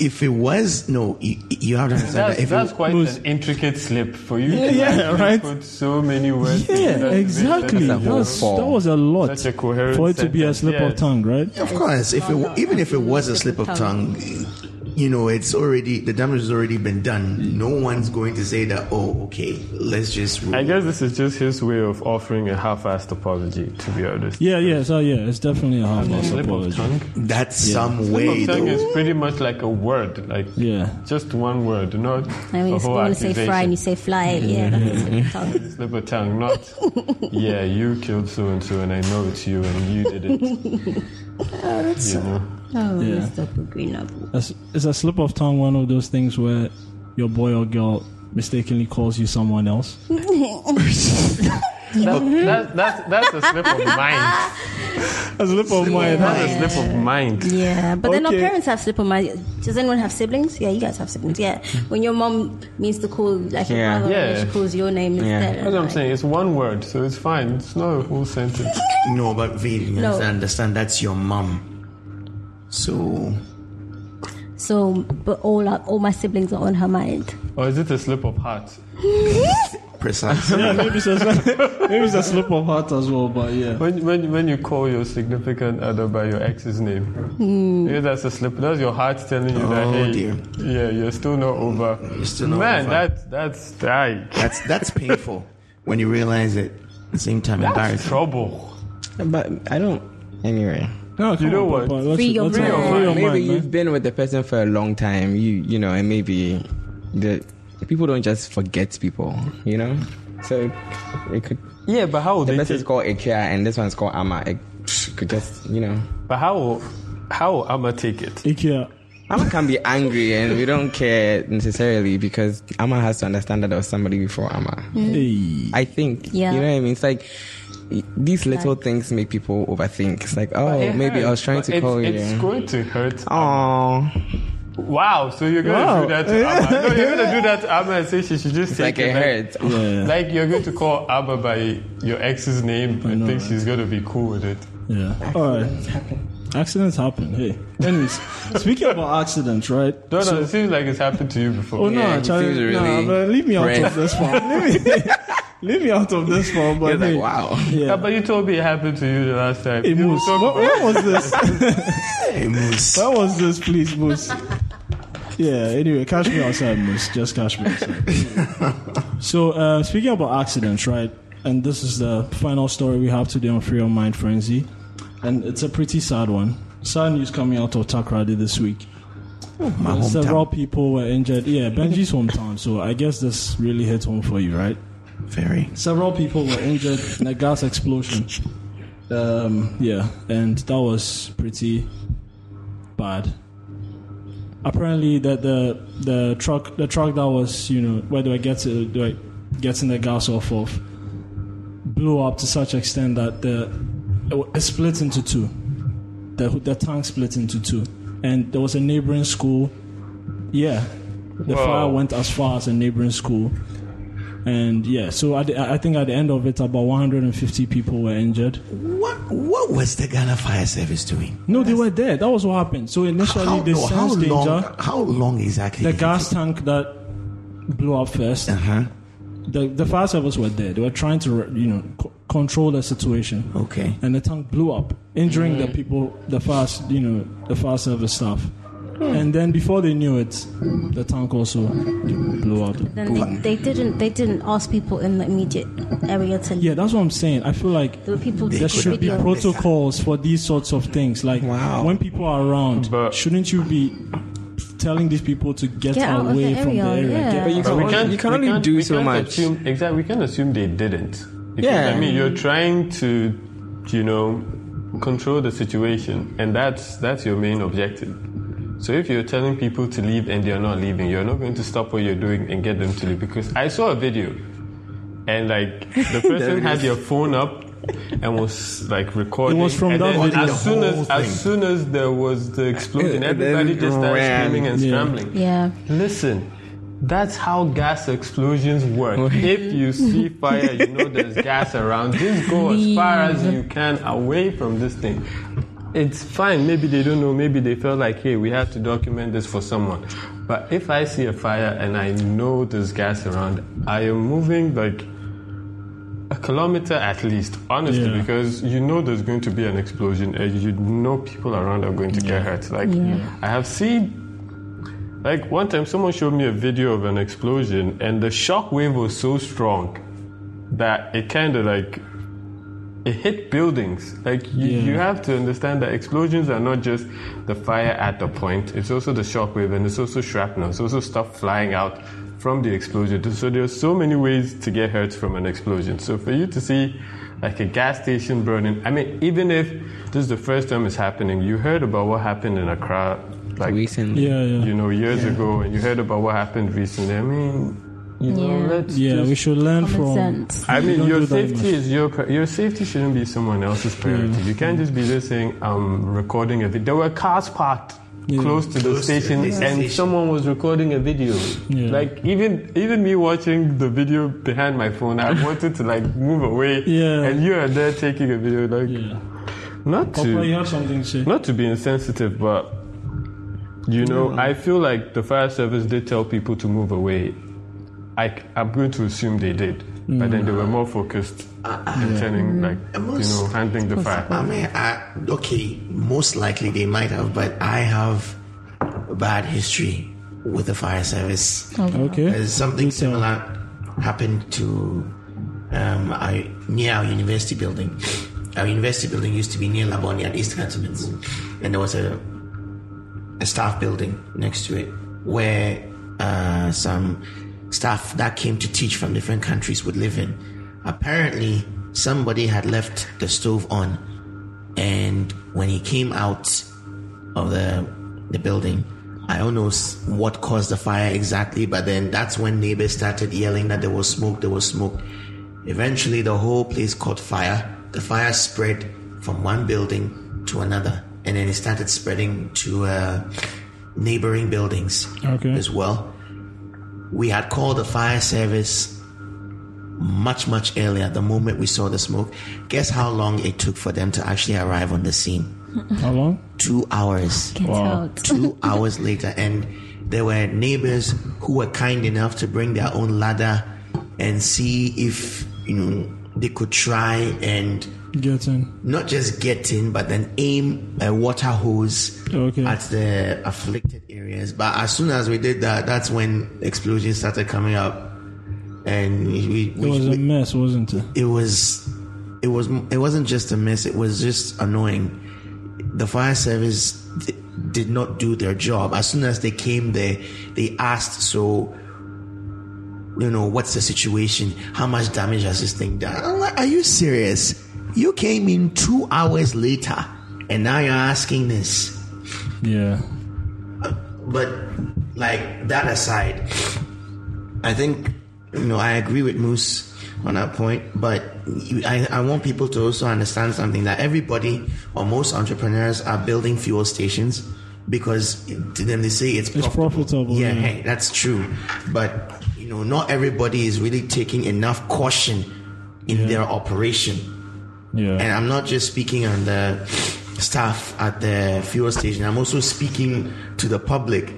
[SPEAKER 4] If it was no, you, you have to understand
[SPEAKER 3] That's,
[SPEAKER 4] that if
[SPEAKER 3] that's
[SPEAKER 4] it,
[SPEAKER 3] quite
[SPEAKER 1] was-
[SPEAKER 3] an intricate slip for you to
[SPEAKER 1] Yeah,
[SPEAKER 3] actually
[SPEAKER 1] right.
[SPEAKER 3] put so many words.
[SPEAKER 1] Yeah,
[SPEAKER 3] that-
[SPEAKER 1] exactly.
[SPEAKER 5] That's a whole
[SPEAKER 1] That's, that was a lot
[SPEAKER 3] Such a coherent
[SPEAKER 1] for it to be a
[SPEAKER 3] sentence,
[SPEAKER 1] slip of tongue, right?
[SPEAKER 4] of course, if it even if it was a slip of tongue, you know, it's already the damage has already been done. No one's going to say that. Oh, okay, let's just.
[SPEAKER 3] I guess this is just his way of offering a half-assed apology. To be honest,
[SPEAKER 1] Yeah, yeah, so yeah, it's definitely a half-assed
[SPEAKER 3] slip
[SPEAKER 1] apology.
[SPEAKER 3] tongue.
[SPEAKER 4] That's some
[SPEAKER 3] Slip
[SPEAKER 4] way
[SPEAKER 3] of tongue
[SPEAKER 4] though.
[SPEAKER 3] is pretty much like a word, like
[SPEAKER 1] Yeah.
[SPEAKER 3] just one word, not
[SPEAKER 2] I mean,
[SPEAKER 3] a
[SPEAKER 2] if you
[SPEAKER 3] whole
[SPEAKER 2] want to say fry and you say fly, yeah, that's a slip of tongue.
[SPEAKER 3] Slip of tongue, not yeah, you killed so and so, and I know it's you, and you did it. you know,
[SPEAKER 2] Oh,
[SPEAKER 1] Yeah.
[SPEAKER 2] Mr. Bugri Naabu.
[SPEAKER 1] Is, is a slip of tongue one of those things where your boy or girl mistakenly calls you someone else?
[SPEAKER 3] that, that, that, that's a slip of mind.
[SPEAKER 1] A slip of mind.
[SPEAKER 3] That's
[SPEAKER 2] Yeah.
[SPEAKER 3] a slip of mind.
[SPEAKER 2] Yeah, but then our
[SPEAKER 1] Okay.
[SPEAKER 2] parents have slip of mind. Does anyone have siblings? Yeah, you guys have siblings. Yeah, when your mom means to call like your
[SPEAKER 5] Yeah.
[SPEAKER 2] brother,
[SPEAKER 3] Yeah.
[SPEAKER 2] she calls your name instead.
[SPEAKER 3] That's what I'm
[SPEAKER 2] like-
[SPEAKER 3] saying. It's one word, so it's fine. It's not a whole sentence.
[SPEAKER 4] No, but Vee, you
[SPEAKER 2] No.
[SPEAKER 4] understand, understand that's your mom. So
[SPEAKER 2] So, but all our, all my siblings are on her mind.
[SPEAKER 3] Or is it a slip of heart?
[SPEAKER 4] precisely.
[SPEAKER 1] Yeah, maybe it's, a, maybe it's a slip of heart as well, but yeah.
[SPEAKER 3] When, when, when you call your significant other by your ex's name, hmm. maybe that's a slip. That's your heart telling you that,
[SPEAKER 4] Oh,
[SPEAKER 3] hey,
[SPEAKER 4] dear.
[SPEAKER 3] yeah, you're still not over.
[SPEAKER 4] You're still not
[SPEAKER 3] Man,
[SPEAKER 4] over.
[SPEAKER 3] that, that's like,
[SPEAKER 4] That's that's painful when you realize it. At the same time,
[SPEAKER 3] that's
[SPEAKER 4] embarrassing.
[SPEAKER 3] trouble.
[SPEAKER 5] But I don't. Anyway.
[SPEAKER 1] No, come
[SPEAKER 3] know
[SPEAKER 1] on,
[SPEAKER 3] what?
[SPEAKER 2] Free your
[SPEAKER 1] let's-
[SPEAKER 2] mind.
[SPEAKER 1] free your
[SPEAKER 5] maybe
[SPEAKER 1] mind,
[SPEAKER 5] you've been with the person for a long time. You you know, and maybe the people don't just forget people. You know, so it could.
[SPEAKER 3] Yeah, but how will
[SPEAKER 5] The
[SPEAKER 3] they
[SPEAKER 5] person's
[SPEAKER 3] take,
[SPEAKER 5] called Ikea and this one's called Ama. It could just you know.
[SPEAKER 3] but how will, how will Amma take it?
[SPEAKER 1] IKEA.
[SPEAKER 5] Ama can be angry and we don't care necessarily because Ama has to understand that there was somebody before Ama.
[SPEAKER 1] Hey.
[SPEAKER 5] I think.
[SPEAKER 2] Yeah.
[SPEAKER 5] You know what I mean? It's like these little
[SPEAKER 2] Like-
[SPEAKER 5] things make people overthink. It's like, oh,
[SPEAKER 3] It
[SPEAKER 5] maybe I was trying
[SPEAKER 3] but
[SPEAKER 5] to
[SPEAKER 3] it's,
[SPEAKER 5] call
[SPEAKER 3] It's
[SPEAKER 5] you.
[SPEAKER 3] It's going to hurt.
[SPEAKER 5] Oh,
[SPEAKER 3] Wow, so you're gonna
[SPEAKER 1] Wow.
[SPEAKER 3] do that to Amma? No, you're gonna do that to Amma and say she should just
[SPEAKER 5] it's
[SPEAKER 3] take
[SPEAKER 5] like it
[SPEAKER 3] like,
[SPEAKER 5] hurts.
[SPEAKER 1] Yeah.
[SPEAKER 3] Like you're going to call Abba by your ex's name and
[SPEAKER 1] know,
[SPEAKER 3] think
[SPEAKER 1] right?
[SPEAKER 3] she's gonna be cool with it.
[SPEAKER 1] Yeah. All right. Accidents happen. Hey. Anyways, speaking about accidents, right?
[SPEAKER 3] No, no,
[SPEAKER 1] So-
[SPEAKER 3] it seems like it's happened to you before.
[SPEAKER 1] Oh no,
[SPEAKER 5] Yeah, he
[SPEAKER 1] Charlie,
[SPEAKER 5] seems
[SPEAKER 1] nah,
[SPEAKER 5] really
[SPEAKER 1] but leave me out of this one. Leave me, leave me out of this one. But
[SPEAKER 5] It's like,
[SPEAKER 1] hey,
[SPEAKER 5] wow.
[SPEAKER 3] Yeah,
[SPEAKER 1] Yeah.
[SPEAKER 3] but you told me it happened to you the last time.
[SPEAKER 1] Hey,
[SPEAKER 3] Moos,
[SPEAKER 1] what, when was this?
[SPEAKER 4] Hey, Moos.
[SPEAKER 1] when was this, please, Moos? Yeah. Anyway, catch me outside, Moos. Just catch me outside. so, uh, speaking about accidents, right? And this is the final story we have today on Free Your Mind Frenzy, and it's a pretty sad one. Sad news coming out of Takoradi this week.
[SPEAKER 4] My
[SPEAKER 1] Several people were injured. Yeah, Benji's hometown. So I guess this really hit home for you, right?
[SPEAKER 4] Very.
[SPEAKER 1] Several people were injured in a gas explosion. Um, yeah, and that was pretty bad. Apparently, that the the truck the truck that was you know where they were getting they were getting the gas off of blew up to such extent that the it split into two. The the tank split into two, and there was a neighboring school. Yeah, the
[SPEAKER 3] Whoa.
[SPEAKER 1] fire went as far as a neighboring school. And yeah, so at the, I think at the end of it, about 150 people were injured.
[SPEAKER 4] What What was the Ghana Fire Service doing?
[SPEAKER 1] No, they were there. That was what happened. So initially,
[SPEAKER 4] How,
[SPEAKER 1] they
[SPEAKER 4] no, how
[SPEAKER 1] sensed
[SPEAKER 4] long?
[SPEAKER 1] danger.
[SPEAKER 4] How long exactly?
[SPEAKER 1] The
[SPEAKER 4] did it
[SPEAKER 1] gas tank that blew up first.
[SPEAKER 4] Uh huh.
[SPEAKER 1] The the fire service were there. They were trying to you know co- control the situation.
[SPEAKER 4] Okay.
[SPEAKER 1] And the tank blew up, injuring the people, the fire you know the fire service staff. Hmm. And then before they knew it, the tank also blew up.
[SPEAKER 2] Then they, they didn't they didn't ask people in the immediate area to
[SPEAKER 1] Yeah, that's what I'm saying. I feel like
[SPEAKER 2] There people
[SPEAKER 1] there
[SPEAKER 2] took
[SPEAKER 1] should be protocols for these sorts of things. Like
[SPEAKER 5] Wow.
[SPEAKER 1] when people are around,
[SPEAKER 3] But-
[SPEAKER 1] shouldn't you be telling these people to get,
[SPEAKER 2] Get
[SPEAKER 1] away
[SPEAKER 2] the
[SPEAKER 1] from the
[SPEAKER 2] area,
[SPEAKER 1] area?
[SPEAKER 2] yeah.
[SPEAKER 1] Get-
[SPEAKER 5] But you
[SPEAKER 3] But
[SPEAKER 5] can,
[SPEAKER 3] we
[SPEAKER 5] only,
[SPEAKER 3] can't,
[SPEAKER 5] you can only
[SPEAKER 3] can't-
[SPEAKER 5] do so much.
[SPEAKER 3] Assume, exactly, we can assume they didn't. Because,
[SPEAKER 5] Yeah.
[SPEAKER 3] I mean, you're trying to, you know, control the situation, and that's that's your main objective. So if you're telling people to leave and they're not leaving, you're not going to stop what you're doing and get them to leave. Because I saw a video, and like the person had their phone up and was like recording.
[SPEAKER 1] It was from
[SPEAKER 3] and
[SPEAKER 1] that
[SPEAKER 3] then
[SPEAKER 1] video.
[SPEAKER 3] As soon as
[SPEAKER 4] thing.
[SPEAKER 3] as soon as there was the explosion, everybody just started
[SPEAKER 5] ran.
[SPEAKER 3] screaming and
[SPEAKER 1] Yeah.
[SPEAKER 3] scrambling.
[SPEAKER 2] Yeah.
[SPEAKER 3] Listen, that's how gas explosions work. if you see fire, you know there's gas around. Just go as far as you can away from this thing. It's fine. Maybe they don't know. Maybe they felt like, hey, we have to document this for someone. But if I see a fire and I know there's gas around, I am moving like a kilometer at least, honestly,
[SPEAKER 1] Yeah.
[SPEAKER 3] because you know there's going to be an explosion and you know people around are going to get hurt. Like, I have seen like one time, someone showed me a video of an explosion, and the shock wave was so strong that it kind of like it hit buildings. Like you,
[SPEAKER 1] Yeah.
[SPEAKER 3] you have to understand that explosions are not just the fire at the point; it's also the shock wave, and it's also shrapnel. It's also stuff flying out from the explosion. So there's so many ways to get hurt from an explosion. So for you to see like a gas station burning, I mean, even if this is the first time it's happening, you heard about what happened in Accra. Like
[SPEAKER 5] Recently.
[SPEAKER 1] Yeah, yeah.
[SPEAKER 3] you know, years ago, and you heard about what happened recently. I mean, you know,
[SPEAKER 2] Yeah.
[SPEAKER 3] let's
[SPEAKER 1] Yeah, we should learn from.
[SPEAKER 2] sense.
[SPEAKER 3] I mean, your safety is your your safety shouldn't be someone else's priority. You can't just be there saying, "I'm recording a video." There were cars parked
[SPEAKER 1] Yeah.
[SPEAKER 3] close to the
[SPEAKER 4] Close to the
[SPEAKER 3] station, and
[SPEAKER 4] station.
[SPEAKER 3] someone was recording a video.
[SPEAKER 1] Yeah.
[SPEAKER 3] Like even even me watching the video behind my phone, I wanted to like move away.
[SPEAKER 1] Yeah.
[SPEAKER 3] and you are there taking a video. Like
[SPEAKER 1] Yeah.
[SPEAKER 3] not
[SPEAKER 1] Papa, you
[SPEAKER 3] to
[SPEAKER 1] have something to say?
[SPEAKER 3] not to be insensitive, but you know, I feel like the fire service did tell people to move away. I, am going to assume they did, but then they were more focused in turning, like, you know, handling the fire.
[SPEAKER 4] I mean, I, okay, most likely they might have, but I have a bad history with the fire service.
[SPEAKER 1] Okay.
[SPEAKER 4] Uh, something similar happened to um, I, near our university building. Our university building used to be near Labonia at East Cantonments, and there was a a staff building next to it where uh, some staff that came to teach from different countries would live in. Apparently, somebody had left the stove on, and when he came out of the the building, I don't know what caused the fire exactly, but then that's when neighbors started yelling that there was smoke, there was smoke. Eventually, the whole place caught fire. The fire spread from one building to another, and then it started spreading to uh, neighboring buildings
[SPEAKER 1] Okay.
[SPEAKER 4] as well. We had called the fire service much, much earlier the moment we saw the smoke. Guess how long it took for them to actually arrive on the scene?
[SPEAKER 1] How long?
[SPEAKER 4] Two hours
[SPEAKER 2] Get
[SPEAKER 1] Wow.
[SPEAKER 2] out.
[SPEAKER 4] two hours later, and there were neighbors who were kind enough to bring their own ladder and see if you know they could try and
[SPEAKER 1] Get in.
[SPEAKER 4] not just get in, but then aim a water hose
[SPEAKER 1] Okay.
[SPEAKER 4] at the afflicted areas. But as soon as we did that, that's when explosions started coming up, and we, we,
[SPEAKER 1] It was
[SPEAKER 4] we-
[SPEAKER 1] a mess, wasn't it?
[SPEAKER 4] it was it was it wasn't just a mess it was just annoying the fire service d- did not do their job as soon as they came there they asked so you know what's the situation how much damage has this thing done like, are you serious you came in two hours later and now you're asking this
[SPEAKER 1] Yeah.
[SPEAKER 4] but like that aside, I think you know I agree with Moos on that point. But I, I want people to also understand something that everybody or most entrepreneurs are building fuel stations because to them they say it's
[SPEAKER 1] It's profitable,
[SPEAKER 4] Yeah,
[SPEAKER 1] yeah.
[SPEAKER 4] hey, that's true. But you know, not everybody is really taking enough caution in their operation.
[SPEAKER 1] Yeah.
[SPEAKER 4] And I'm not just speaking on the staff at the fuel station, I'm also speaking to the public.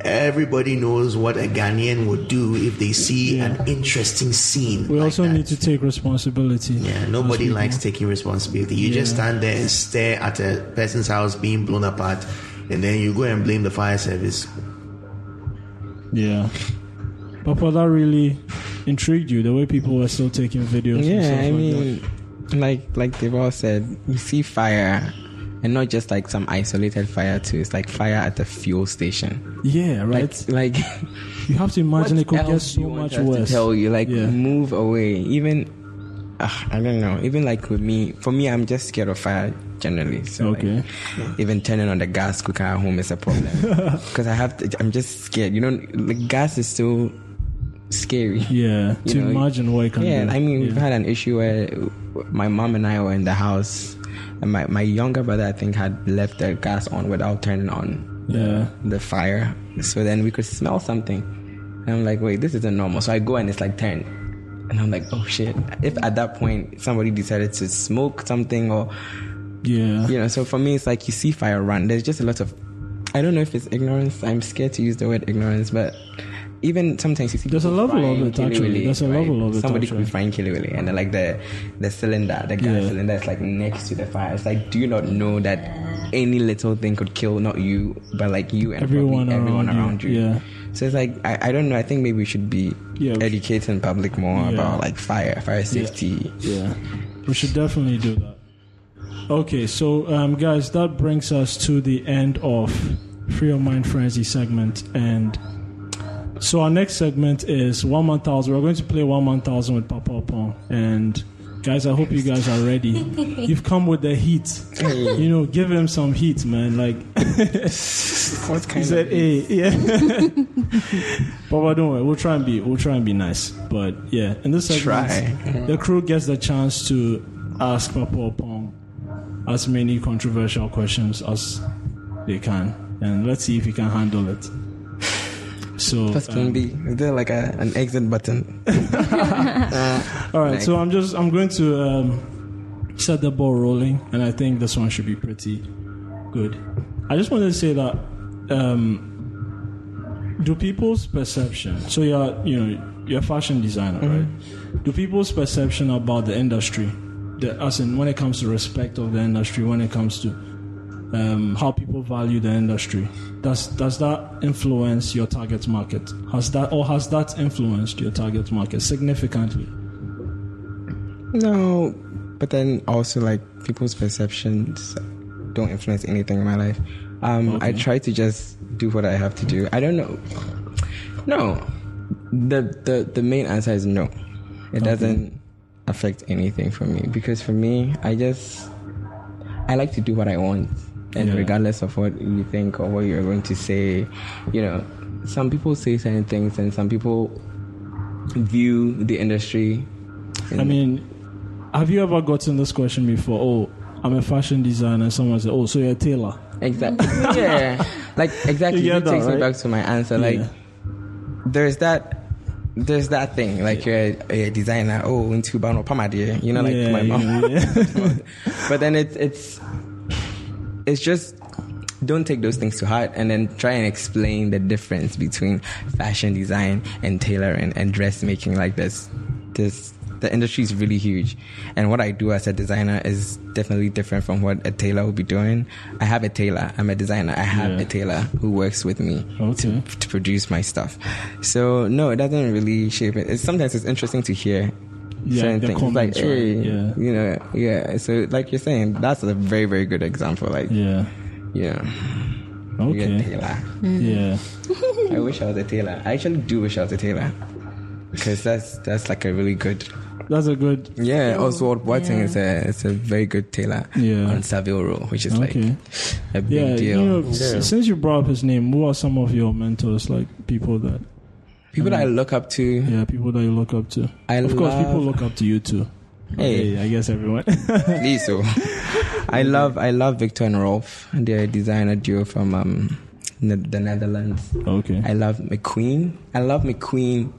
[SPEAKER 4] Everybody knows what a Ghanaian would do if they see
[SPEAKER 1] Yeah.
[SPEAKER 4] an interesting scene.
[SPEAKER 1] we
[SPEAKER 4] like
[SPEAKER 1] also
[SPEAKER 4] that.
[SPEAKER 1] need to take responsibility.
[SPEAKER 4] Yeah, nobody
[SPEAKER 1] As people.
[SPEAKER 4] likes taking responsibility. You just stand there and stare at a person's house being blown apart, and then you go and blame the fire service.
[SPEAKER 1] Yeah. Papa, that really intrigued you, the way people were still taking videos. and
[SPEAKER 5] Yeah,
[SPEAKER 1] stuff
[SPEAKER 5] I
[SPEAKER 1] like
[SPEAKER 5] mean, like like like they've all said, you see fire, and not just like some isolated fire too. It's like fire at the fuel station.
[SPEAKER 1] yeah, right.
[SPEAKER 5] Like, like
[SPEAKER 1] you have to imagine it could get so much
[SPEAKER 5] us to
[SPEAKER 1] worse.
[SPEAKER 5] Tell you like
[SPEAKER 1] Yeah.
[SPEAKER 5] move away. Even uh, I don't know. Even like with me, for me, I'm just scared of fire generally. So like,
[SPEAKER 1] Okay.
[SPEAKER 5] even turning on the gas cooker at home is a problem because I have to. I'm just scared. You know, the gas is so scary.
[SPEAKER 1] Yeah,
[SPEAKER 5] You
[SPEAKER 1] to
[SPEAKER 5] know,
[SPEAKER 1] imagine what it can
[SPEAKER 5] Yeah,
[SPEAKER 1] do.
[SPEAKER 5] I mean, we've had an issue where my mom and I were in the house, and my, my younger brother, I think, had left the gas on without turning on
[SPEAKER 1] Yeah.
[SPEAKER 5] the fire. So then we could smell something. And I'm like, wait, this isn't normal. So I go and it's like turned. And I'm like, oh shit. If at that point somebody decided to smoke something or,
[SPEAKER 1] Yeah.
[SPEAKER 5] you know, so for me, it's like you see fire run. There's just a lot of, I don't know if it's ignorance. I'm scared to use the word ignorance, but even sometimes you see
[SPEAKER 1] There's a level of it, actually. There's a level of it,
[SPEAKER 5] Somebody could be frying kelewele, and then like the the cylinder, the gas
[SPEAKER 1] Yeah.
[SPEAKER 5] cylinder is like next to the fire. It's like, do you not know that any little thing could kill not you, but like you and
[SPEAKER 1] Everyone
[SPEAKER 5] probably everyone
[SPEAKER 1] around
[SPEAKER 5] around
[SPEAKER 1] you,
[SPEAKER 5] you?
[SPEAKER 1] yeah.
[SPEAKER 5] So it's like I, I don't know. I think maybe we should be
[SPEAKER 1] Yeah,
[SPEAKER 5] educating public more
[SPEAKER 1] Yeah.
[SPEAKER 5] about like fire, fire safety.
[SPEAKER 1] Yeah, we should definitely do that. Okay, so um, guys, that brings us to the end of Free Your Mind Frenzy segment, and so our next segment is one one thousand. We're going to play one one thousand with Papa Oppong, and guys, I hope you guys are ready. You've come with the heat. You know, give him some heat, man. Like
[SPEAKER 5] What kind he
[SPEAKER 1] said,
[SPEAKER 5] of
[SPEAKER 1] "Hey, yeah." Papa, don't worry. We'll try and be. We'll try and be nice. But yeah, in this segment,
[SPEAKER 5] Try.
[SPEAKER 1] the crew gets the chance to ask Papa Oppong as many controversial questions as they can, and let's see if he can handle it. So,
[SPEAKER 5] First
[SPEAKER 1] um,
[SPEAKER 5] B. Is there like a, an exit button?
[SPEAKER 1] all right.
[SPEAKER 5] Next.
[SPEAKER 1] So I'm just I'm going to um, set the ball rolling, and I think this one should be pretty good. I just wanted to say that um, do people's perception? So you're you know you're a fashion designer, right? Do people's perception about the industry, the, as in when it comes to respect of the industry, when it comes to um, how people value the industry, does does that influence your target market? Has that or has that influenced your target market significantly?
[SPEAKER 5] No, but then also like people's perceptions don't influence anything in my life. Um, I try to just do what I have to do. I don't know. No, the the the main answer is no. It doesn't affect anything for me because for me, I just I like to do what I want. And
[SPEAKER 1] Yeah.
[SPEAKER 5] regardless of what you think or what you're going to say, you know, some people say certain things, and some people view the industry. in-
[SPEAKER 1] I mean, have you ever gotten this question before? Oh, I'm a fashion designer. Someone said, "Oh, so you're a tailor."
[SPEAKER 5] exactly, yeah, like exactly.
[SPEAKER 1] You
[SPEAKER 5] It
[SPEAKER 1] that,
[SPEAKER 5] takes me back to my answer. Like,
[SPEAKER 1] Yeah.
[SPEAKER 5] there's that. There's that thing, like you're a, a designer. Oh, into Bano Pamadia, you know, like
[SPEAKER 1] Yeah,
[SPEAKER 5] my mom.
[SPEAKER 1] yeah, yeah.
[SPEAKER 5] but then it's it's it's just don't take those things to heart and then try and explain the difference between fashion design and tailoring and dressmaking. Like this this the industry is really huge. And what i do as a designer is definitely different from what a tailor will be doing. I have a tailor. I'm a designer. I have
[SPEAKER 1] Yeah.
[SPEAKER 5] a tailor who works with me
[SPEAKER 1] Okay.
[SPEAKER 5] to, to produce my stuff. So no it doesn't really shape it. It's, sometimes it's interesting to hear
[SPEAKER 1] Yeah,
[SPEAKER 5] certain
[SPEAKER 1] the
[SPEAKER 5] things. It's
[SPEAKER 1] comments,
[SPEAKER 5] like,
[SPEAKER 1] right? Yeah.
[SPEAKER 5] you know, yeah. So, like you're saying, that's a very, very good example. Like,
[SPEAKER 1] yeah.
[SPEAKER 5] yeah, you're a
[SPEAKER 1] Okay.
[SPEAKER 5] tailor.
[SPEAKER 1] Yeah.
[SPEAKER 5] I wish I was a tailor. I actually do wish I was a tailor because that's that's like a really good.
[SPEAKER 1] That's a good.
[SPEAKER 5] Yeah, Ozwald Boateng
[SPEAKER 2] Yeah.
[SPEAKER 5] is a it's a very good tailor
[SPEAKER 1] Yeah.
[SPEAKER 5] on Savile Row, which is
[SPEAKER 1] Okay.
[SPEAKER 5] like a big
[SPEAKER 1] Yeah.
[SPEAKER 5] deal.
[SPEAKER 1] You know,
[SPEAKER 3] Yeah.
[SPEAKER 1] since you brought up his name, who are some of your mentors? Like people that,
[SPEAKER 5] People that I look up to.
[SPEAKER 1] yeah, people that you look up to.
[SPEAKER 5] I
[SPEAKER 1] of course, people look up to you too.
[SPEAKER 5] Hey.
[SPEAKER 1] Okay, I guess everyone.
[SPEAKER 5] Please, so I love I love Viktor and Rolf. They're a designer duo from um the Netherlands.
[SPEAKER 1] okay.
[SPEAKER 5] I love McQueen. I love McQueen,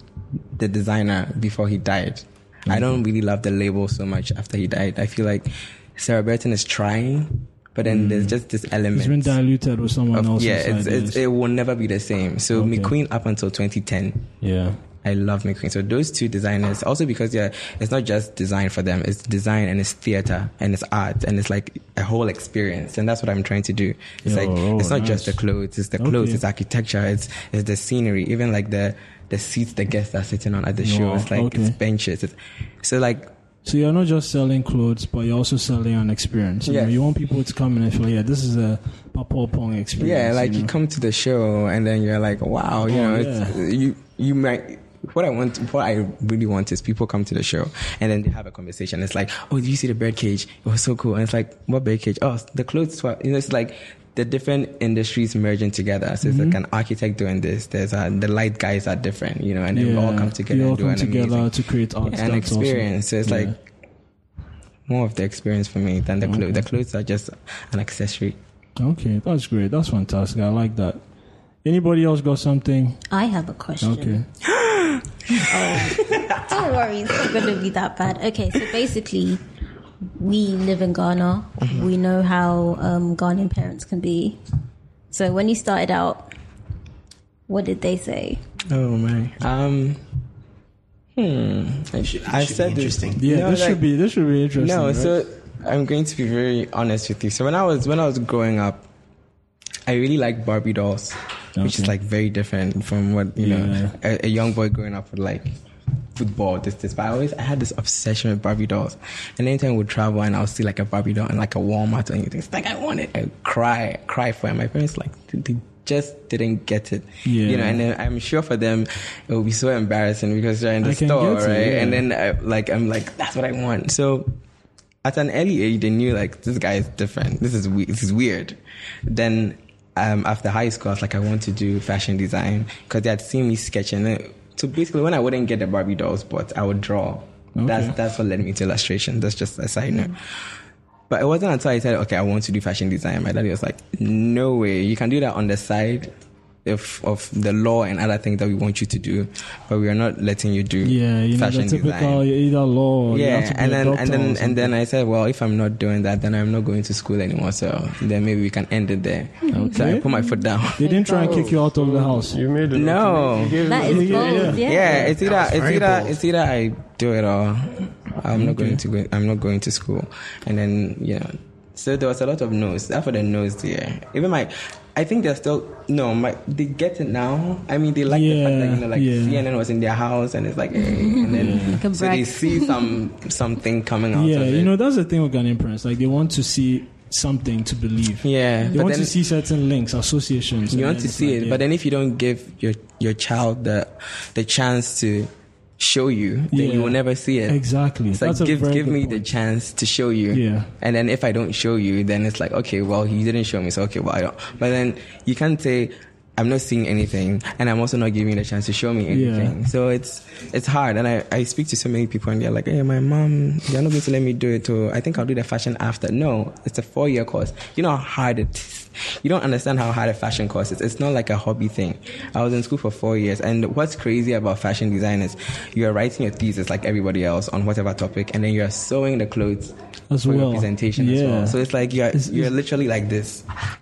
[SPEAKER 5] the designer, before he died. I don't really love the label so much after he died. I feel like Sarah Burton is trying, but then there's mm. just this element.
[SPEAKER 1] It's been diluted with someone
[SPEAKER 5] of-
[SPEAKER 1] else's
[SPEAKER 5] yeah, it's, it's, it will never be the same. So
[SPEAKER 1] Okay.
[SPEAKER 5] McQueen up until 2010.
[SPEAKER 1] yeah.
[SPEAKER 5] I love McQueen. So those two designers, also because yeah, it's not just design for them. It's design and it's theater and it's art and it's like a whole experience. And that's what I'm trying to do. It's
[SPEAKER 1] Oh,
[SPEAKER 5] like
[SPEAKER 1] oh,
[SPEAKER 5] it's not
[SPEAKER 1] nice.
[SPEAKER 5] just the clothes. It's the clothes.
[SPEAKER 1] Okay.
[SPEAKER 5] It's architecture. It's it's the scenery. Even like the the seats the guests are sitting on at the show. It's like
[SPEAKER 1] okay.
[SPEAKER 5] it's benches. It's, so like
[SPEAKER 1] So you're not just selling clothes, but you're also selling an experience. You, know, you want people to come in and feel, yeah, this is a Papa Oppong experience.
[SPEAKER 5] yeah, like you,
[SPEAKER 1] know?
[SPEAKER 5] come to the show and then you're like, wow, you
[SPEAKER 1] Oh,
[SPEAKER 5] know, it's, you you might. What I want, what I really want is people come to the show and then they have a conversation. It's like, oh, did you see the bird cage? It was so cool. And it's like, what bird cage? Oh, the clothes. swap. You know, it's like the different industries merging together. So it's like
[SPEAKER 1] Mm-hmm.
[SPEAKER 5] an architect doing this. There's a, the light guys are different, you know, and then we all come together
[SPEAKER 1] You all
[SPEAKER 5] and do
[SPEAKER 1] come
[SPEAKER 5] an
[SPEAKER 1] together
[SPEAKER 5] amazing
[SPEAKER 1] to create art.
[SPEAKER 5] an
[SPEAKER 1] That's awesome.
[SPEAKER 5] experience. So it's
[SPEAKER 1] Yeah.
[SPEAKER 5] like more of the experience for me than the clothes. The clothes are just an accessory.
[SPEAKER 1] Okay, that's great. That's fantastic. I like that. Anybody else got something?
[SPEAKER 2] I have a question.
[SPEAKER 1] Okay.
[SPEAKER 2] Don't worry, it's not going to be that bad. Okay, so basically, we live in Ghana. We know how um, Ghanaian parents can be. So when you started out, what did they say?
[SPEAKER 5] Oh man, Um. Hmm. I,
[SPEAKER 4] should- it
[SPEAKER 5] I
[SPEAKER 4] should be
[SPEAKER 5] said this.
[SPEAKER 4] interesting.
[SPEAKER 1] Yeah,
[SPEAKER 5] No,
[SPEAKER 1] this
[SPEAKER 5] like-
[SPEAKER 1] should be this should be interesting.
[SPEAKER 5] No,
[SPEAKER 1] right?
[SPEAKER 5] so I'm going to be very honest with you. So when I was when I was growing up, I really liked Barbie dolls, which is like very different from what you know a, a young boy growing up with like football, this, this. But I always I had this obsession with Barbie dolls. And anytime we would travel and I'll see like a Barbie doll and like a Walmart or anything, it's like I want it. I would cry, cry for it. My parents like they, just didn't get it.
[SPEAKER 1] Yeah.
[SPEAKER 5] You know, and then I'm sure for them it will be so embarrassing because they're in the
[SPEAKER 1] I
[SPEAKER 5] store,
[SPEAKER 1] get it,
[SPEAKER 5] right?
[SPEAKER 1] yeah.
[SPEAKER 5] And then I, like I'm like, that's what I want. So at an early age, they knew like this guy is different. This is we- this is weird. Then um, after high school, I was like, I want to do fashion design because they had seen me sketching it. So basically, when I wouldn't get the Barbie dolls, but I would draw. That's
[SPEAKER 1] Okay.
[SPEAKER 5] that's what led me to illustration. That's just a side note. But it wasn't until I said, okay, I want to do fashion design. My daddy was like, no way. You can do that on the side of, of the law and other things that we want you to do, but we are not letting you do
[SPEAKER 1] yeah, you know the typical
[SPEAKER 5] design.
[SPEAKER 1] either law. Or you have
[SPEAKER 5] Yeah,
[SPEAKER 1] to be
[SPEAKER 5] and then
[SPEAKER 1] doctor
[SPEAKER 5] and then and then I said, well, if I'm not doing that, then I'm not going to school anymore. So then maybe we can end it there. So I
[SPEAKER 1] Okay.
[SPEAKER 5] put my foot down.
[SPEAKER 1] they didn't try and kick you out of the house.
[SPEAKER 3] You made it.
[SPEAKER 5] No.
[SPEAKER 3] You gave
[SPEAKER 2] That
[SPEAKER 3] it-
[SPEAKER 2] is
[SPEAKER 1] Yeah, yeah,
[SPEAKER 2] bold,
[SPEAKER 1] yeah.
[SPEAKER 2] yeah.
[SPEAKER 5] Yeah, it's either it's either
[SPEAKER 4] bold.
[SPEAKER 5] it's either I do it all. I'm not
[SPEAKER 1] Okay.
[SPEAKER 5] going to go. I'm not going to school, and then yeah. So there was a lot of no's. After the no's, there. Even my, I think they're still no. My they get it now. I mean, they like the fact that you know, like
[SPEAKER 1] yeah.
[SPEAKER 5] CNN was in their house, and it's like, hey, and then
[SPEAKER 2] Can
[SPEAKER 5] so they see some something coming out.
[SPEAKER 1] Yeah,
[SPEAKER 5] of
[SPEAKER 1] you know that's the thing with Ghanaian parents. Like they want to see something to believe.
[SPEAKER 5] Yeah,
[SPEAKER 1] They want
[SPEAKER 5] then
[SPEAKER 1] to see certain links, associations.
[SPEAKER 5] you want to see
[SPEAKER 1] like,
[SPEAKER 5] it,
[SPEAKER 1] yeah.
[SPEAKER 5] but then if you don't give your your child the the chance to show you, then
[SPEAKER 1] Yeah.
[SPEAKER 5] you will never see it.
[SPEAKER 1] Exactly.
[SPEAKER 5] It's like
[SPEAKER 1] That's
[SPEAKER 5] give give me the chance to show you.
[SPEAKER 1] Yeah.
[SPEAKER 5] And then if I don't show you, then it's like okay, well you didn't show me, so okay, well I don't. But then you can't say I'm not seeing anything, and I'm also not giving you the chance to show me
[SPEAKER 1] Yeah.
[SPEAKER 5] anything. So it's it's hard. And I, I speak to so many people, and they're like, hey, my mom, they're not going to let me do it. Or I think I'll do the fashion after. No, it's a four year course. You know how hard it is. You don't understand how hard a fashion course is. It's not like a hobby thing. I was in school for four years, and what's crazy about fashion design is you're writing your thesis like everybody else on whatever topic, and then you're sewing the clothes
[SPEAKER 1] As
[SPEAKER 5] for
[SPEAKER 1] well.
[SPEAKER 5] your presentation as well. So it's like you're
[SPEAKER 1] It's-
[SPEAKER 5] you're
[SPEAKER 1] it's-
[SPEAKER 5] literally like this.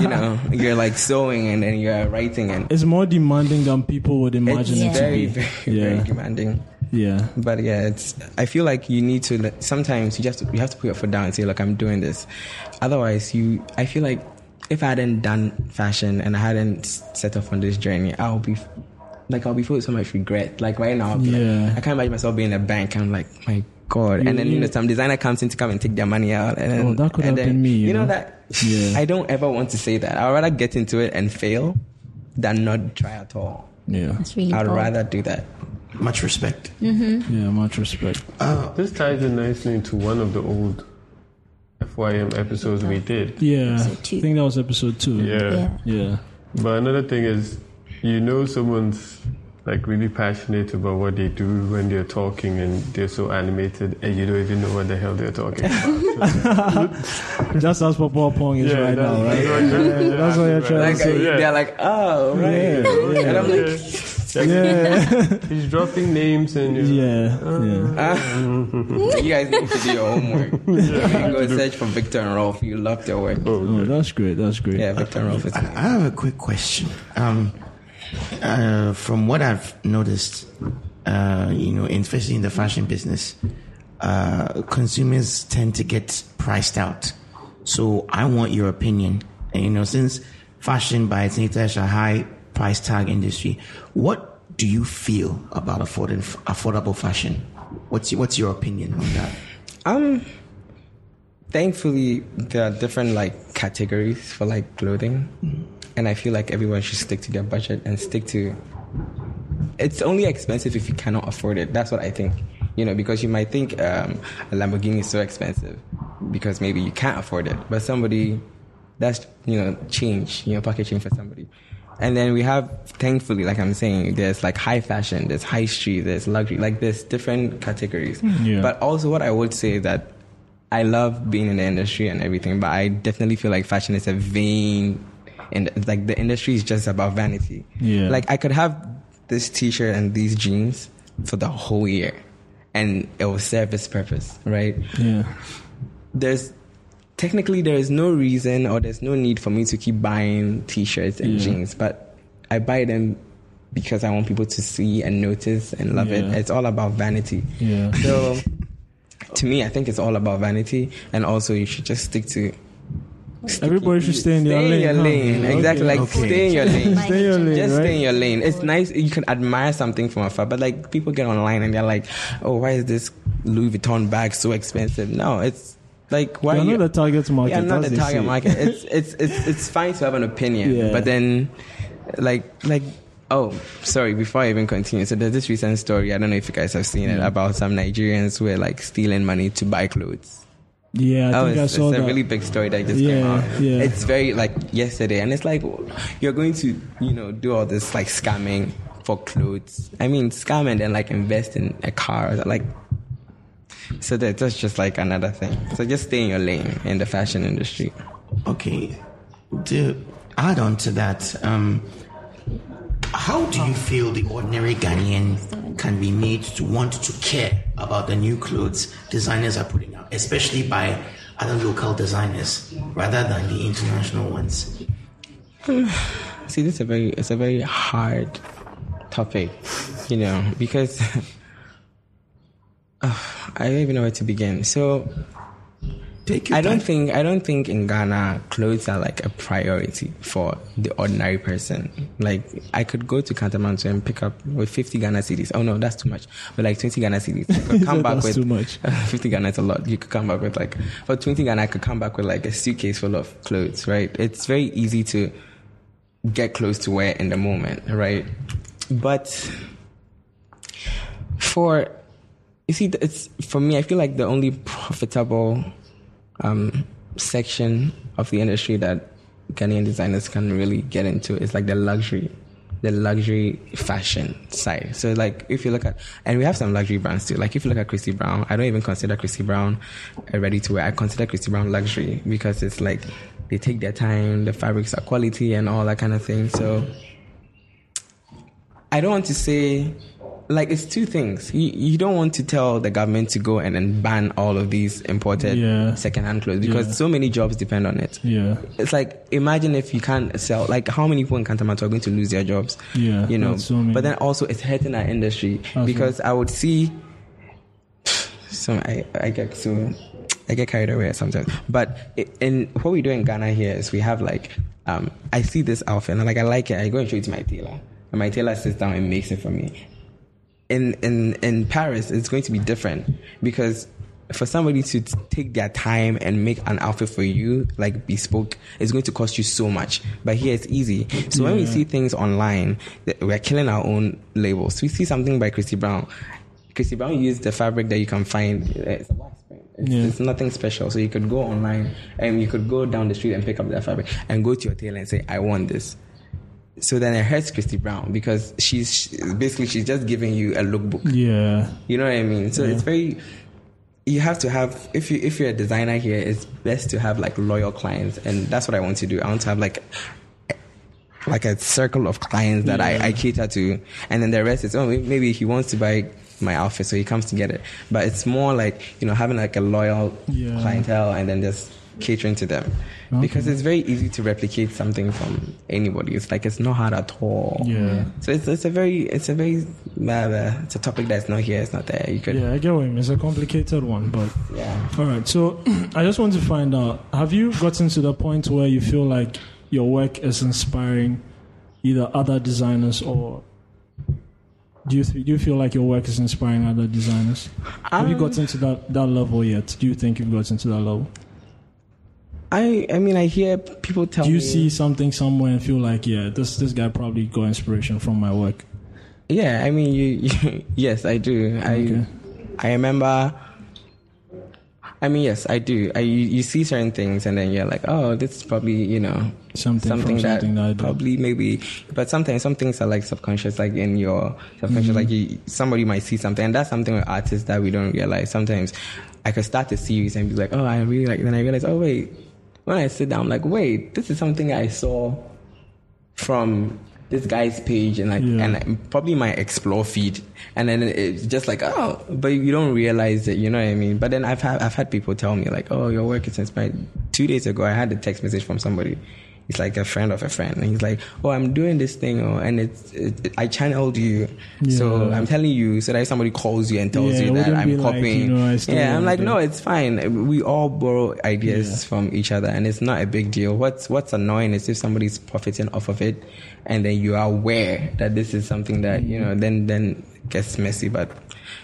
[SPEAKER 5] you know, you're like sewing and then you're writing, and
[SPEAKER 1] It's more demanding than people would imagine
[SPEAKER 5] it's
[SPEAKER 1] it to
[SPEAKER 5] very,
[SPEAKER 1] be.
[SPEAKER 5] very,
[SPEAKER 1] yeah.
[SPEAKER 5] very demanding.
[SPEAKER 1] Yeah.
[SPEAKER 5] But yeah, it's. I feel like you need to. Sometimes you just you have to put your foot down and say, "Look, I'm doing this." Otherwise, you. I feel like if I hadn't done fashion and I hadn't set off on this journey, I'll be. Like I'll be filled with so much regret. Like right now, I'll be like- I can't imagine myself being in a bank. I'm like, my god.
[SPEAKER 1] You-
[SPEAKER 5] and then you
[SPEAKER 1] you-
[SPEAKER 5] know, some designer comes in to come and take their money out. And then,
[SPEAKER 1] Oh, that could
[SPEAKER 5] and
[SPEAKER 1] have
[SPEAKER 5] then-
[SPEAKER 1] been me, you
[SPEAKER 5] You know,
[SPEAKER 1] know?
[SPEAKER 5] that.
[SPEAKER 1] Yeah.
[SPEAKER 5] I don't ever want to say that. I'd rather get into it and fail than not try at all.
[SPEAKER 1] Yeah.
[SPEAKER 2] That's really
[SPEAKER 5] I'd
[SPEAKER 2] bold.
[SPEAKER 5] rather do that.
[SPEAKER 4] Much respect. Mm-hmm.
[SPEAKER 1] Yeah. Much respect.
[SPEAKER 3] Uh, this ties in nicely into one of the old FYM episodes we did.
[SPEAKER 1] Yeah. I think that was episode two.
[SPEAKER 3] Yeah.
[SPEAKER 2] Yeah.
[SPEAKER 1] Yeah.
[SPEAKER 3] But another thing is, you know, someone's like really passionate about what they do when they're talking and they're so animated and you don't even know what the hell they're talking about.
[SPEAKER 1] Just as Papa Oppong is
[SPEAKER 3] Yeah,
[SPEAKER 1] right now, right?
[SPEAKER 3] that's-
[SPEAKER 1] what you're trying to say.
[SPEAKER 3] yeah.
[SPEAKER 5] they're like, oh right,
[SPEAKER 1] Yeah, yeah.
[SPEAKER 5] and I'm like,
[SPEAKER 1] Yeah.
[SPEAKER 3] He's dropping names and you're
[SPEAKER 1] Yeah. Yeah.
[SPEAKER 5] you guys need to do your homework. You go search for Viktor and Rolf. You love their work.
[SPEAKER 1] Oh, that's great. That's great.
[SPEAKER 5] Yeah, Viktor and Rolf.
[SPEAKER 4] I I have a quick question. Um, uh, from what I've noticed, uh, you know, especially in the fashion business, uh, consumers tend to get priced out. So I want your opinion. And, you know, since fashion by its nature is a high price tag industry, what do you feel about affordable, affordable fashion? What's your, what's your opinion on that?
[SPEAKER 5] Um, thankfully there are different like categories for like clothing, and I feel like everyone should stick to their budget and stick to. It's only expensive if you cannot afford it. That's what I think. You know, because you might think um, a Lamborghini is so expensive because maybe you can't afford it, but somebody that's you know change, you know, pocket change for somebody. And then we have, thankfully, like I'm saying, there's like high fashion, there's high street, there's luxury, like there's different categories. Hmm.
[SPEAKER 1] Yeah.
[SPEAKER 5] But also, what I would say that I love being in the industry and everything, but I definitely feel like fashion is a vain, and like the industry is just about vanity.
[SPEAKER 1] Yeah.
[SPEAKER 5] Like I could have this T-shirt and these jeans for the whole year, and it will serve its purpose, right?
[SPEAKER 1] Yeah.
[SPEAKER 5] there's technically there is no reason or there's no need for me to keep buying t-shirts and
[SPEAKER 1] Yeah.
[SPEAKER 5] jeans but i buy them because i want people to see and notice and love it it's all about vanity
[SPEAKER 1] Yeah.
[SPEAKER 5] so to me i think it's all about vanity and also you should just stick to
[SPEAKER 1] Everybody should stay in their lane.
[SPEAKER 5] in your
[SPEAKER 1] huh?
[SPEAKER 5] lane exactly like
[SPEAKER 4] Okay.
[SPEAKER 5] stay in your lane
[SPEAKER 1] Stay in your lane,
[SPEAKER 5] just
[SPEAKER 1] right?
[SPEAKER 5] stay in your lane. It's nice. You can admire something from afar, but like people get online and they're like, "Oh, why is this Louis Vuitton bag so expensive?" No, it's like why
[SPEAKER 1] You're
[SPEAKER 5] you-
[SPEAKER 1] not the target market.
[SPEAKER 5] yeah, not
[SPEAKER 1] as
[SPEAKER 5] the target market. It's it's it's it's fine to have an opinion,
[SPEAKER 1] Yeah.
[SPEAKER 5] but then like like oh sorry before I even continue. So there's this recent story. I don't know if you guys have seen it about some Nigerians who were like stealing money to buy clothes.
[SPEAKER 1] Yeah, I
[SPEAKER 5] Oh,
[SPEAKER 1] think I saw
[SPEAKER 5] it's
[SPEAKER 1] that.
[SPEAKER 5] a really big story that just came out.
[SPEAKER 1] yeah.
[SPEAKER 5] It's very like yesterday, and it's like you're going to you know do all this like scamming for clothes. I mean, scam and then like invest in a car, like. So that, that's just like another thing. So just stay in your lane in the fashion industry.
[SPEAKER 4] Okay. To add on to that, um, how do you feel the ordinary Ghanaian can be made to want to care about the new clothes designers are putting out, especially by other local designers rather than the international ones?
[SPEAKER 5] See, this is a very it's a very hard topic, you know, because I don't even know where to begin. So
[SPEAKER 4] Take
[SPEAKER 5] I don't
[SPEAKER 4] time.
[SPEAKER 5] think I don't think in Ghana clothes are like a priority for the ordinary person. Like I could go to Kantamanto and pick up with 50 Ghana cedis. Oh no, that's too much. But like 20 Ghana cedis, come back
[SPEAKER 1] That's
[SPEAKER 5] with
[SPEAKER 1] too much.
[SPEAKER 5] 50 Ghana is a lot. You could come back with like for 20 Ghana, I could come back with like a suitcase full of clothes. Right? It's very easy to get clothes to wear in the moment. Right? But for you see, it's for me. I feel like the only profitable um, section of the industry that Ghanaian designers can really get into is like the luxury, the luxury fashion side. So like if you look at, and we have some luxury brands too. Like if you look at Christie Brown, I don't even consider Christie Brown a ready to wear. I consider Christie Brown luxury because it's like they take their time, the fabrics are quality and all that kind of thing. So I don't want to say like it's two things. You, you don't want to tell the government to go and then ban all of these imported
[SPEAKER 1] Yeah.
[SPEAKER 5] secondhand clothes because
[SPEAKER 1] Yeah.
[SPEAKER 5] so many jobs depend on it.
[SPEAKER 1] Yeah.
[SPEAKER 5] It's like imagine if you can't sell. Like how many people in Kantamanto are going to lose their jobs?
[SPEAKER 1] Yeah,
[SPEAKER 5] you know.
[SPEAKER 1] so
[SPEAKER 5] but then also it's hurting our industry
[SPEAKER 1] That's
[SPEAKER 5] because I would see. So I I get so I get carried away sometimes. But in what we do in Ghana here is we have like um I see this outfit and I'm like I like it. I go and show it to my tailor, and my tailor sits down and makes it for me in in in Paris, it's going to be different because for somebody to t- take their time and make an outfit for you, like bespoke, it's going to cost you so much. But here it's easy. So when we see things online, we're killing our own labels. We see something by Christie Brown. Christie Brown used the fabric that you can find. It's a. It's,
[SPEAKER 1] Yeah.
[SPEAKER 5] it's nothing special. So you could go online and you could go down the street and pick up that fabric and go to your tailor and say, "I want this." So then it hurts Christie Brown because she's she- basically she's just giving you a lookbook.
[SPEAKER 1] Yeah.
[SPEAKER 5] You know what I mean? So
[SPEAKER 1] Yeah.
[SPEAKER 5] it's very. You have to have if you if you're a designer here, it's best to have like loyal clients, and that's what I want to do. I want to have like like a circle of clients that
[SPEAKER 1] Yeah.
[SPEAKER 5] I, I cater to, and then the rest is oh maybe he wants to buy my outfit, so he comes to get it. But it's more like you know having like a loyal
[SPEAKER 1] Yeah.
[SPEAKER 5] clientele, and then just catering to them because it's very easy to replicate something from anybody. It's like it's not hard at all.
[SPEAKER 1] Yeah.
[SPEAKER 5] So it's, it's a very it's a very uh, it's a topic that's not here. It's not there. You could
[SPEAKER 1] Yeah, I get what you mean. It's a complicated one, but
[SPEAKER 5] yeah.
[SPEAKER 1] all right. So I just want to find out: Have you gotten to the point where you feel like your work is inspiring either other designers or do you th- do you feel like your work is inspiring other designers? Have you
[SPEAKER 5] Um,
[SPEAKER 1] gotten to that that level yet? Do you think you've gotten to that level?
[SPEAKER 5] I I mean I hear people tell
[SPEAKER 1] Do you
[SPEAKER 5] me
[SPEAKER 1] see something somewhere and feel like, yeah, this this guy probably got inspiration from my work?
[SPEAKER 5] Yeah, I mean, you, you yes, I do.
[SPEAKER 1] Okay.
[SPEAKER 5] I I remember. I mean, yes, I do. I you, you see certain things, and then you're like, oh, this is probably you know
[SPEAKER 1] Something,
[SPEAKER 5] something that,
[SPEAKER 1] something that I do.
[SPEAKER 5] probably maybe. But sometimes some things are like subconscious, like in your subconscious,
[SPEAKER 1] Mm-hmm.
[SPEAKER 5] like you, somebody might see something, and that's something with artists that we don't realize. Sometimes I could start a series and be like, oh, I really like. Then I realize, oh wait, when I sit down, I'm like, wait, this is something I saw from this guy's page and like
[SPEAKER 1] Yeah.
[SPEAKER 5] and probably my explore feed. And then it's just like oh but you don't realize it you know what i mean? But then i've had i've had people tell me like oh your work is inspired. Two days ago i had a text message from somebody he's like a friend of a friend. And he's like oh i'm doing this thing oh, and it's it, it- i channeled you. So i'm telling you so that if somebody calls you and tells
[SPEAKER 1] Yeah,
[SPEAKER 5] you that i'm
[SPEAKER 1] like,
[SPEAKER 5] copying
[SPEAKER 1] you know,
[SPEAKER 5] yeah i'm like no it's fine. We all borrow ideas
[SPEAKER 1] Yeah.
[SPEAKER 5] from each other and it's not a big deal. What's what's annoying is if somebody's profiting off of it and then you are aware that this is something that you know then then gets messy but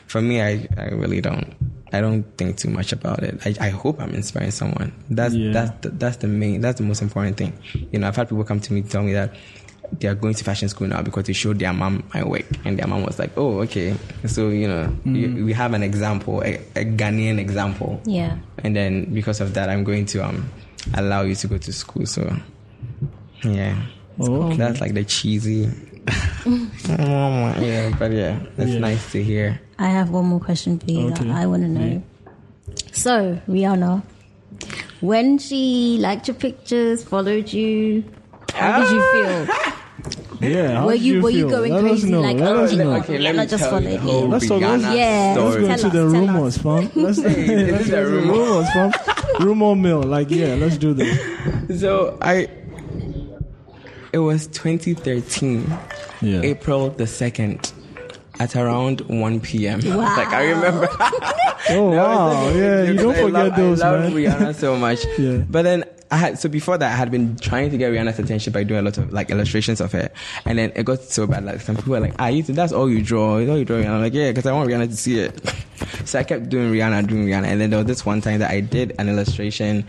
[SPEAKER 5] for me i i really don't i don't think too much about it i, I hope i'm inspiring someone that's
[SPEAKER 1] Yeah.
[SPEAKER 5] that's the, that's the main that's the most important thing you know i've had people come to me tell me that they are going to fashion school now because they showed their mom my work and their mom was like oh okay so you know
[SPEAKER 1] Mm.
[SPEAKER 5] you, we have an example a, a ghanaian example
[SPEAKER 2] Yeah.
[SPEAKER 5] and then because of that i'm going to um allow you to go to school so yeah
[SPEAKER 1] Oh, okay.
[SPEAKER 5] that's like the cheesy yeah but yeah that's
[SPEAKER 1] Yeah.
[SPEAKER 5] nice to hear
[SPEAKER 2] I have one more question for you
[SPEAKER 1] Okay.
[SPEAKER 2] that I want to know. So, Rihanna, when she liked your pictures, followed you, how did you feel?
[SPEAKER 1] Yeah. how
[SPEAKER 2] were
[SPEAKER 1] did
[SPEAKER 2] you, were you going
[SPEAKER 1] Let
[SPEAKER 2] crazy
[SPEAKER 1] know.
[SPEAKER 2] like,
[SPEAKER 1] Let
[SPEAKER 2] oh,
[SPEAKER 1] us know.
[SPEAKER 5] okay let me
[SPEAKER 2] Rihanna just
[SPEAKER 5] tell you
[SPEAKER 2] followed
[SPEAKER 5] the whole?
[SPEAKER 1] Let's talk- let's-
[SPEAKER 5] Rihanna
[SPEAKER 2] Yeah.
[SPEAKER 1] Let's
[SPEAKER 5] story
[SPEAKER 1] go
[SPEAKER 2] Tell
[SPEAKER 1] into
[SPEAKER 2] us,
[SPEAKER 1] the rumors, fam. Let's,
[SPEAKER 5] this
[SPEAKER 1] let's go to the rumors, fam. Rumor mill. Like, yeah, let's do this.
[SPEAKER 5] so i it was 2013
[SPEAKER 1] Yeah.
[SPEAKER 5] april the 2nd at around 1 p.m.
[SPEAKER 2] Wow.
[SPEAKER 5] like I remember.
[SPEAKER 1] Oh, wow. Yeah, you don't
[SPEAKER 5] I
[SPEAKER 1] forget
[SPEAKER 5] love,
[SPEAKER 1] those,
[SPEAKER 5] I love
[SPEAKER 1] man.
[SPEAKER 5] Rihanna so much.
[SPEAKER 1] Yeah.
[SPEAKER 5] But then I had so before that I had been trying to get Rihanna's attention by doing a lot of like illustrations of her, and then it got so bad. Like some people were like, "Ah, you that's all you draw? That's all you draw?" And I'm like, "Yeah, because I want Rihanna to see it." so I kept doing Rihanna, doing Rihanna, and then there was this one time that I did an illustration,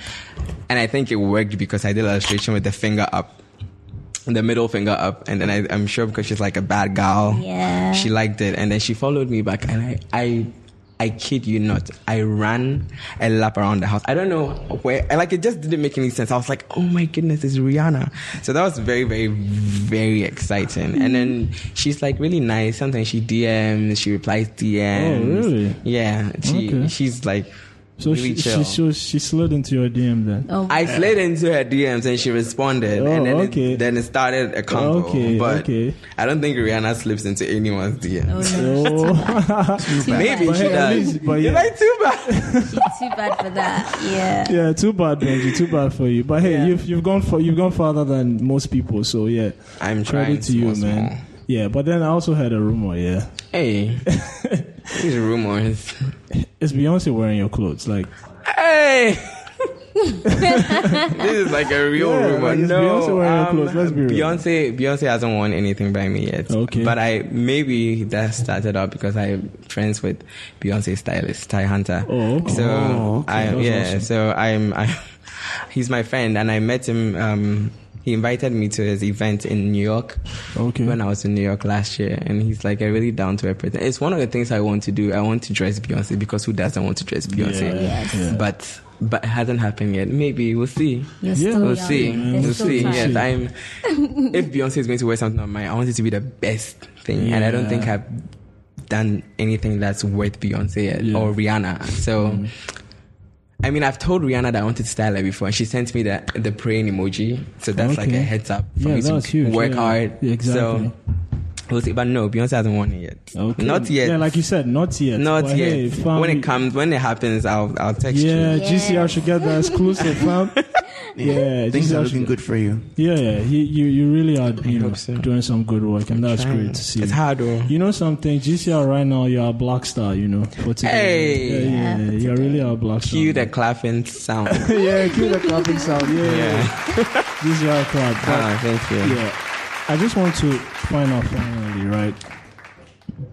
[SPEAKER 5] and I think it worked because I did an illustration with the finger up. The middle finger up, and then I, I'm sure because she's like a bad gal,
[SPEAKER 2] Yeah.
[SPEAKER 5] she liked it, and then she followed me back, and I, I, I kid you not, I ran a lap around the house. I don't know where, and like it just didn't make any sense. I was like, oh my goodness, it's Rihanna. So that was very, very, very exciting. And then she's like really nice. Sometimes she DMs, she replies DMs.
[SPEAKER 1] Oh, really?
[SPEAKER 5] Yeah, she,
[SPEAKER 1] Okay.
[SPEAKER 5] she's like.
[SPEAKER 1] So
[SPEAKER 5] really
[SPEAKER 1] she,
[SPEAKER 5] chill.
[SPEAKER 1] she, she she slid into your DM then.
[SPEAKER 2] Oh,
[SPEAKER 5] I slid into her DMs and she responded,
[SPEAKER 1] Oh,
[SPEAKER 5] and then
[SPEAKER 1] okay.
[SPEAKER 5] it, then it started a convo.
[SPEAKER 1] Okay,
[SPEAKER 5] but
[SPEAKER 1] okay.
[SPEAKER 5] I don't think Rihanna slips into anyone's DMs.
[SPEAKER 2] oh no. Too oh.
[SPEAKER 5] Maybe
[SPEAKER 2] bad.
[SPEAKER 5] she
[SPEAKER 1] hey,
[SPEAKER 5] does.
[SPEAKER 1] least- but
[SPEAKER 5] You're
[SPEAKER 1] yeah.
[SPEAKER 5] like too bad.
[SPEAKER 2] She's Too bad for that. Yeah.
[SPEAKER 1] yeah, too bad, Benji. Too bad for you. But hey,
[SPEAKER 5] Yeah.
[SPEAKER 1] you've you've gone for you've gone farther than most people. So yeah,
[SPEAKER 5] I'm trying
[SPEAKER 1] credit to you, man.
[SPEAKER 5] small.
[SPEAKER 1] Yeah, but then I also had a rumor. Yeah,
[SPEAKER 5] Hey, these rumors.
[SPEAKER 1] it's Beyonce wearing your clothes. Like,
[SPEAKER 5] Hey. this is like a real
[SPEAKER 1] Yeah,
[SPEAKER 5] rumor.
[SPEAKER 1] like
[SPEAKER 5] no,
[SPEAKER 1] Beyonce wearing
[SPEAKER 5] um,
[SPEAKER 1] clothes, let's be real.
[SPEAKER 5] Beyonce, Beyonce hasn't worn anything by me yet.
[SPEAKER 1] Okay.
[SPEAKER 5] but I maybe that started out because I'm friends with Beyonce stylist Ty Hunter.
[SPEAKER 1] Oh, okay.
[SPEAKER 5] so
[SPEAKER 4] Oh, okay.
[SPEAKER 5] I yeah,
[SPEAKER 1] awesome.
[SPEAKER 5] so I'm I, he's my friend, and I met him. Um, he invited me to his event in New York
[SPEAKER 1] okay,
[SPEAKER 5] when I was in New York last year, and he's like a really down to earth person. It's one of the things I want to do. I want to dress Beyonce because who doesn't want to dress Beyonce?
[SPEAKER 1] Yeah, yeah.
[SPEAKER 5] But but it hasn't happened yet. Maybe we'll see.
[SPEAKER 2] You're
[SPEAKER 1] Yeah.
[SPEAKER 2] still
[SPEAKER 5] We'll
[SPEAKER 2] young.
[SPEAKER 5] see.
[SPEAKER 1] man.
[SPEAKER 2] There's
[SPEAKER 5] We'll
[SPEAKER 2] still
[SPEAKER 5] see.
[SPEAKER 2] time.
[SPEAKER 5] Yes, I'm. If Beyonce is going to wear something on mine, I want it to be the best thing, and I don't think I've done anything that's worth Beyonce yet,
[SPEAKER 1] Yeah.
[SPEAKER 5] or Rihanna. So. Mm-hmm. I mean, I've told Rihanna that I wanted to style her before, and she sent me the the praying emoji. So that's like a heads up for
[SPEAKER 1] Yeah,
[SPEAKER 5] me to
[SPEAKER 1] huge,
[SPEAKER 5] work
[SPEAKER 1] yeah.
[SPEAKER 5] hard.
[SPEAKER 1] Yeah, exactly.
[SPEAKER 5] So see. But no, Beyonce hasn't won it yet.
[SPEAKER 1] okay,
[SPEAKER 5] Not yet.
[SPEAKER 1] Yeah, like you said, not yet.
[SPEAKER 5] Not
[SPEAKER 1] But
[SPEAKER 5] yet.
[SPEAKER 1] hey,
[SPEAKER 5] when it comes, when it happens, I'll I'll text you. Yeah.
[SPEAKER 1] GCR should get the exclusive, fam. yeah,
[SPEAKER 4] Things are looking good for you.
[SPEAKER 1] Yeah, yeah, you, you you really are you know,
[SPEAKER 5] so.
[SPEAKER 1] doing some good work, and that's
[SPEAKER 5] Trying.
[SPEAKER 1] great to see.
[SPEAKER 5] It's hard though.
[SPEAKER 1] You know something, GCR right now, you're a black star. You know, for today.
[SPEAKER 5] Hey.
[SPEAKER 1] yeah, yeah, you're really a black star.
[SPEAKER 5] Cue the clapping sound.
[SPEAKER 1] yeah, cue the clapping sound. Yeah, yeah.
[SPEAKER 5] yeah.
[SPEAKER 1] GCR clap. But,
[SPEAKER 5] Ah, thank you.
[SPEAKER 1] yeah, I just want to find out finally, right?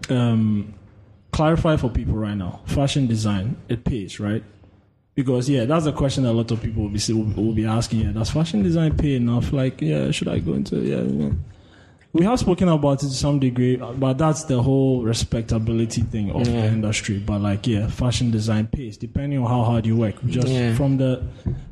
[SPEAKER 1] Um, clarify for people right now. Fashion design, it pays, right? Because yeah, that's a question that a lot of people will be will, will be asking. Yeah, does fashion design pay enough? Like, yeah, should I go into yeah? yeah. We have spoken about it to some degree, but that's the whole respectability thing of the industry. But like, yeah, fashion design pays depending on how hard you work. Just
[SPEAKER 5] Yeah.
[SPEAKER 1] from the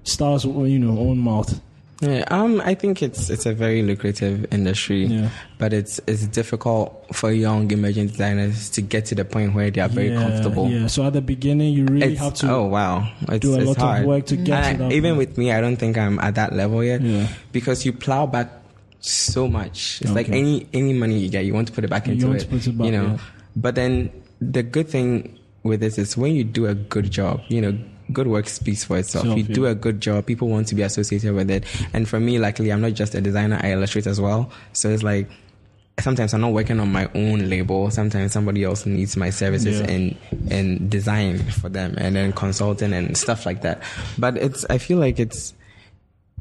[SPEAKER 1] stars, you know, own mouth.
[SPEAKER 5] Yeah, um, I think it's it's a very lucrative industry,
[SPEAKER 1] Yeah.
[SPEAKER 5] but it's it's difficult for young emerging designers to get to the point where they are very
[SPEAKER 1] yeah,
[SPEAKER 5] comfortable.
[SPEAKER 1] Yeah. So at the beginning, you really
[SPEAKER 5] It's,
[SPEAKER 1] have to
[SPEAKER 5] oh wow, it's,
[SPEAKER 1] do a lot
[SPEAKER 5] hard.
[SPEAKER 1] of work to get
[SPEAKER 5] And
[SPEAKER 1] to that.
[SPEAKER 5] even
[SPEAKER 1] point.
[SPEAKER 5] with me, I don't think I'm at that level yet.
[SPEAKER 1] Yeah.
[SPEAKER 5] Because you plow back so much. It's like any any money you get, you want to put it back
[SPEAKER 1] You
[SPEAKER 5] into
[SPEAKER 1] want
[SPEAKER 5] it.
[SPEAKER 1] to put it back,
[SPEAKER 5] you know.
[SPEAKER 1] yeah.
[SPEAKER 5] But then the good thing with this is when you do a good job, you know, good work speaks for itself.
[SPEAKER 1] Self,
[SPEAKER 5] you do a good job, people want to be associated with it. And for me, luckily, I'm not just a designer; I illustrate as well. So it's like sometimes I'm not working on my own label. Sometimes somebody else needs my services
[SPEAKER 1] Yeah.
[SPEAKER 5] and and design for them, and then consulting and stuff like that. But it's I feel like it's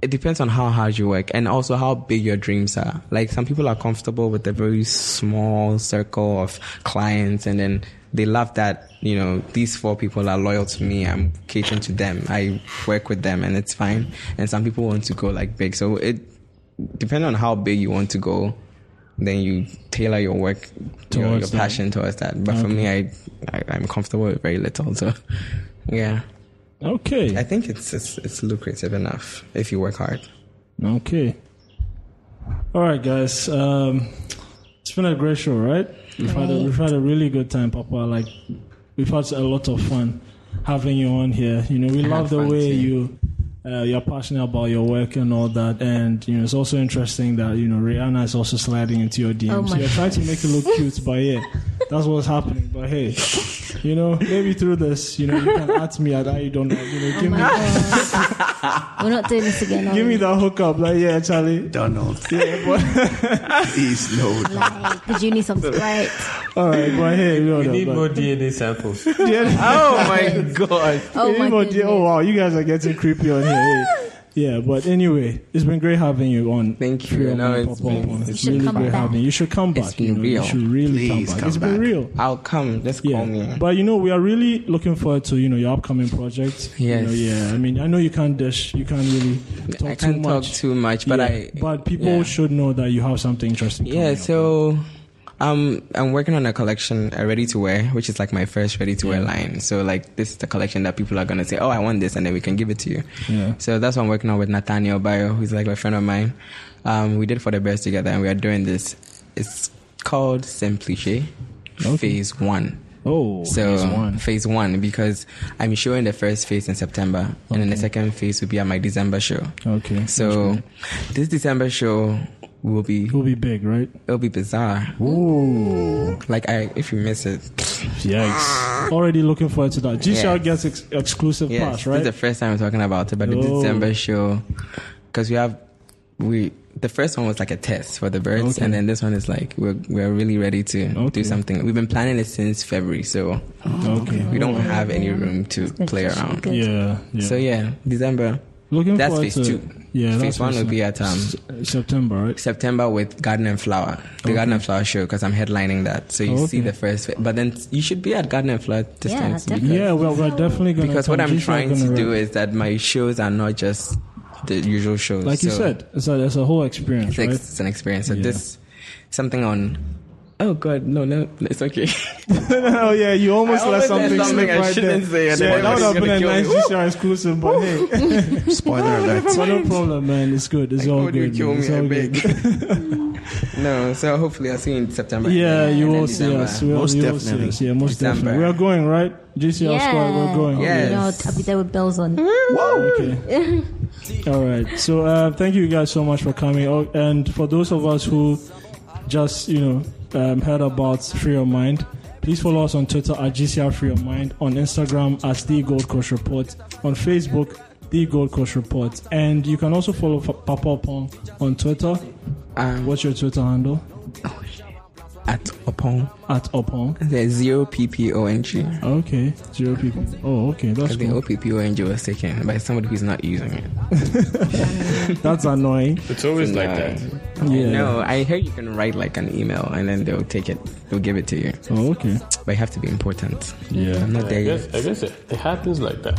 [SPEAKER 5] it depends on how hard you work and also how big your dreams are. Like some people are comfortable with a very small circle of clients and then they love that, you know, these four people are loyal to me. I'm catering to them. I work with them and it's fine. And some people want to go like big. So it depends on how big you want to go. Then you tailor your work, your, your passion towards that. But for me, I, I, I'm comfortable with very little. So, yeah.
[SPEAKER 1] Okay.
[SPEAKER 5] I think it's, it's it's lucrative enough if you work hard.
[SPEAKER 1] Okay. All right, guys. Um, it's been a great show, right? We've had a, we've had a really good time, Papa. Like we've had a lot of fun having you on here. You know, we
[SPEAKER 5] I
[SPEAKER 1] love the way
[SPEAKER 5] too.
[SPEAKER 1] you uh, you're passionate about your work and all that. And you know, it's also interesting that you know Rihanna is also sliding into your DMs.
[SPEAKER 2] Oh my
[SPEAKER 1] you're trying to make it look cute, but yeah, that's what's happening. But hey, you know, maybe through this, you know, you can at me at I don't know. You know,
[SPEAKER 2] Oh
[SPEAKER 1] give
[SPEAKER 2] my
[SPEAKER 1] me
[SPEAKER 2] God. We're not doing this again.
[SPEAKER 1] give me that hookup. Like yeah, Charlie.
[SPEAKER 4] Donald,
[SPEAKER 1] Yeah, but.
[SPEAKER 4] please no.
[SPEAKER 2] Like, did you need some Sprite?
[SPEAKER 1] All right, but hey, no,
[SPEAKER 3] We
[SPEAKER 1] no,
[SPEAKER 3] need
[SPEAKER 1] but-
[SPEAKER 3] more DNA samples.
[SPEAKER 1] Yeah.
[SPEAKER 5] Oh my god!
[SPEAKER 2] Oh my
[SPEAKER 1] but
[SPEAKER 2] goodness.
[SPEAKER 1] oh wow, you guys are getting creepy on here. Hey. Yeah, but anyway, it's been great having you on.
[SPEAKER 5] Thank you.
[SPEAKER 1] Free Your
[SPEAKER 5] No,
[SPEAKER 1] Mind
[SPEAKER 5] it's
[SPEAKER 1] Pop Up
[SPEAKER 5] been-
[SPEAKER 1] on.
[SPEAKER 5] you
[SPEAKER 1] It's really great
[SPEAKER 2] back.
[SPEAKER 1] having you. You should come back.
[SPEAKER 5] It's been
[SPEAKER 1] you, know, you
[SPEAKER 5] real.
[SPEAKER 1] should really
[SPEAKER 4] Please
[SPEAKER 1] come back.
[SPEAKER 4] come
[SPEAKER 1] It's been real.
[SPEAKER 5] I'll come. Just
[SPEAKER 1] Yeah,
[SPEAKER 5] call me.
[SPEAKER 1] but you know we are really looking forward to you know your upcoming project. You
[SPEAKER 5] Yes.
[SPEAKER 1] know, yeah. I mean, I know you can't dish, you can't really talk
[SPEAKER 5] I can't
[SPEAKER 1] too
[SPEAKER 5] talk
[SPEAKER 1] much.
[SPEAKER 5] too much, but
[SPEAKER 1] Yeah,
[SPEAKER 5] I.
[SPEAKER 1] but people
[SPEAKER 5] yeah.
[SPEAKER 1] should know that you have something interesting. coming
[SPEAKER 5] Yeah,
[SPEAKER 1] up.
[SPEAKER 5] so um, I'm working on a collection, a ready to wear, which is like my first ready to wear line. So like this is the collection that people are gonna say, oh, I want this, and then we can give it to you.
[SPEAKER 1] Yeah.
[SPEAKER 5] So that's what I'm working on with Nathaniel Bio, who's like a friend of mine. Um, we did for the best together, and we are doing this. It's called Simplicity Phase One.
[SPEAKER 1] oh,
[SPEAKER 5] So
[SPEAKER 1] phase one.
[SPEAKER 5] phase one because I'm showing the first phase in September, and then the second phase will be at my December show.
[SPEAKER 1] Okay,
[SPEAKER 5] So this December show will be
[SPEAKER 1] it will be big, right?
[SPEAKER 5] it'll be bizarre.
[SPEAKER 1] Ooh,
[SPEAKER 5] Like I, if you miss it,
[SPEAKER 1] yikes! Already looking forward to that. G Shell
[SPEAKER 5] Yes.
[SPEAKER 1] gets ex- exclusive
[SPEAKER 5] yes,
[SPEAKER 1] pass,
[SPEAKER 5] this is the first time we're talking about it. But the
[SPEAKER 1] Oh.
[SPEAKER 5] December show, because we have we the first one was like a test for the birds,
[SPEAKER 1] Okay.
[SPEAKER 5] and then this one is like we're we're really ready to
[SPEAKER 1] Okay.
[SPEAKER 5] do something. We've been planning it since February, so oh.
[SPEAKER 1] okay.
[SPEAKER 5] we don't have any room to play around.
[SPEAKER 1] Yeah, yeah.
[SPEAKER 5] So yeah, December.
[SPEAKER 1] looking
[SPEAKER 5] that's
[SPEAKER 1] forward
[SPEAKER 5] phase
[SPEAKER 1] to
[SPEAKER 5] two.
[SPEAKER 1] Yeah,
[SPEAKER 5] phase one will be at um
[SPEAKER 1] September, right?
[SPEAKER 5] September with Garden and Flower, the Garden and Flower show, because I'm headlining that. So you
[SPEAKER 1] Oh,
[SPEAKER 5] see the first, but then you should be at Garden and Flower this
[SPEAKER 2] Yeah,
[SPEAKER 5] time.
[SPEAKER 2] definitely.
[SPEAKER 1] Yeah, well, we're definitely gonna.
[SPEAKER 5] Because what. I'm trying
[SPEAKER 1] gonna
[SPEAKER 5] do is that my shows are not just the usual shows.
[SPEAKER 1] like you said, it's a, it's a whole experience,
[SPEAKER 5] it's,
[SPEAKER 1] right?
[SPEAKER 5] ex- it's an experience. So
[SPEAKER 1] Yeah.
[SPEAKER 5] this something on. Oh God, no, no, it's okay.
[SPEAKER 1] oh yeah, you almost
[SPEAKER 5] I
[SPEAKER 1] let
[SPEAKER 5] said
[SPEAKER 1] something
[SPEAKER 5] something
[SPEAKER 1] slip
[SPEAKER 5] I
[SPEAKER 1] right
[SPEAKER 5] shouldn't say,
[SPEAKER 1] yeah, that would have been a nice
[SPEAKER 5] gonna kill
[SPEAKER 1] GCR exclusive, but hey,
[SPEAKER 4] Spoiler alert.
[SPEAKER 1] but no problem, man. It's good. It's
[SPEAKER 5] I
[SPEAKER 1] all good.
[SPEAKER 5] kill
[SPEAKER 1] man.
[SPEAKER 5] me,
[SPEAKER 1] It's all
[SPEAKER 5] beg.
[SPEAKER 1] good.
[SPEAKER 5] no, so hopefully I'll see you in September.
[SPEAKER 1] Yeah, you will see us. We'll,
[SPEAKER 4] Most
[SPEAKER 1] you will see
[SPEAKER 4] definitely.
[SPEAKER 1] us. Yeah, most
[SPEAKER 5] December.
[SPEAKER 1] definitely. We are going right. GCR
[SPEAKER 2] yeah.
[SPEAKER 1] squad, we're going.
[SPEAKER 5] Yeah.
[SPEAKER 2] You know,
[SPEAKER 5] Yes.
[SPEAKER 2] I'll be there with bells on. Whoa.
[SPEAKER 1] Okay. All right. So uh, thank you guys so much for coming. Oh, and for those of us who just you know um, heard about Free Your Mind, please follow us on Twitter at GCR Free Your Mind, on Instagram at The Gold Coast Report, on Facebook The Gold Coast Report, and you can also follow Papa Oppong on Twitter.
[SPEAKER 5] Um,
[SPEAKER 1] What's your Twitter handle?
[SPEAKER 5] At Opong.
[SPEAKER 1] At Opong.
[SPEAKER 5] There's zero P P O N G.
[SPEAKER 1] Okay, zero people. Oh, okay, that's
[SPEAKER 5] Because the
[SPEAKER 1] cool.
[SPEAKER 5] O P P O N G was taken by somebody who's not using it.
[SPEAKER 1] That's annoying.
[SPEAKER 3] It's always like
[SPEAKER 5] Nah.
[SPEAKER 3] that.
[SPEAKER 1] Yeah.
[SPEAKER 5] No, I heard you can write like an email and then they'll take it, they'll give it to you.
[SPEAKER 1] Oh, okay.
[SPEAKER 5] But you have to be important.
[SPEAKER 1] Yeah.
[SPEAKER 5] I'm not
[SPEAKER 3] I
[SPEAKER 5] there
[SPEAKER 3] guess,
[SPEAKER 5] yet.
[SPEAKER 3] I guess it, it happens like that.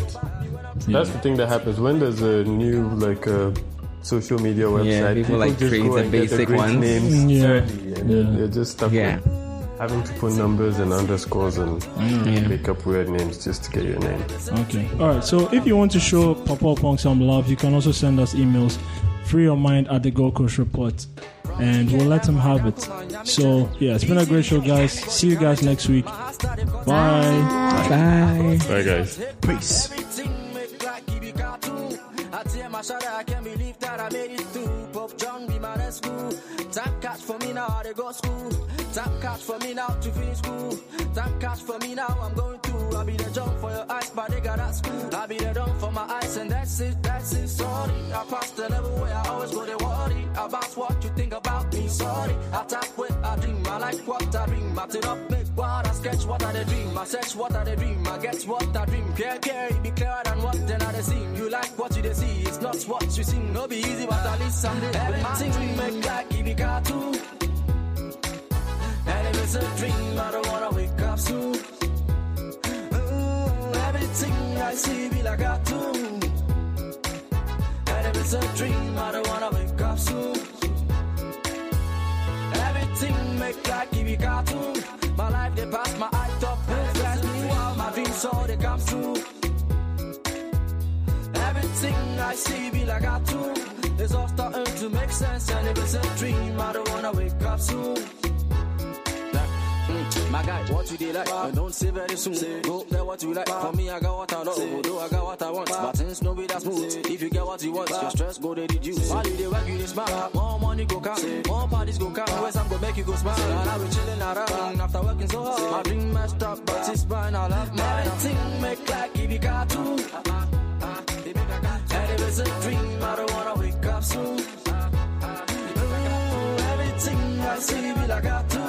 [SPEAKER 3] That's the thing that happens when there's a new like uh, social media website.
[SPEAKER 5] people, like,
[SPEAKER 3] just
[SPEAKER 5] create
[SPEAKER 3] go
[SPEAKER 5] the
[SPEAKER 3] and get
[SPEAKER 5] basic
[SPEAKER 3] great
[SPEAKER 5] ones.
[SPEAKER 3] names
[SPEAKER 1] Yeah.
[SPEAKER 3] early, and then they're just stuck
[SPEAKER 5] Yeah.
[SPEAKER 3] having to put numbers and underscores and mm.
[SPEAKER 5] Yeah.
[SPEAKER 3] make up weird names just to get your name.
[SPEAKER 1] Okay. All right. So if you want to show Papa Oppong some love, you can also send us emails. Free your mind at the Gold Coast Report, and we'll let him have it. So yeah, it's been a great show, guys. See you guys next week. Bye.
[SPEAKER 5] Bye.
[SPEAKER 3] Bye, guys.
[SPEAKER 4] Peace.
[SPEAKER 6] Shot, I can't believe that I made it through. Pop John be my school. Time catch for me now, I dey go school. Time catch for me now to finish school. Time catch for me now, I'm going to. I'll be the jump for your eyes, but they got us. I'll be the dump for my eyes, and that's it, that's it. Sorry, I passed the level where I always go to worry about what you think about me. Sorry, I tap with I dream. I like what I dream. I it up, make what I sketch what I dey dream. I search what I dey dream. I get what I dream. Care, care, be clearer than what then I dey seem. You like what you see, it's not what you see. No be easy, but at least someday. Everything like cartoon. And it's a dream, I don't wanna wake up soon. Everything I see be like a cartoon. And it's a dream, I don't wanna wake up soon. Everything make like cartoon. My life my eye top my dreams all they come true. Everything I see like a cartoon. It's all starting to make sense, and if it's a dream, I don't wanna wake up soon. Mm, my guy, what you dey like? But don't say very soon. Say, go get what you like. Bah. For me, I got what I love. Say, Although I got what I want. Bah. But things no be that smooth. Say, if you get what you want, bah. your stress go they reduce. While you dey work, you dey smile. More money go come. Say, more parties go come. Where's I'm go make you go smile. Say, and I be chilling around bah. after working so hard. Say, my dream messed up, but it's fine. I love mine. Everything make like if you ah, ah, ah, got to. Uh, uh, uh, and if it's a dream, I don't wanna wait soul. Ooh, everything I see, but I got to.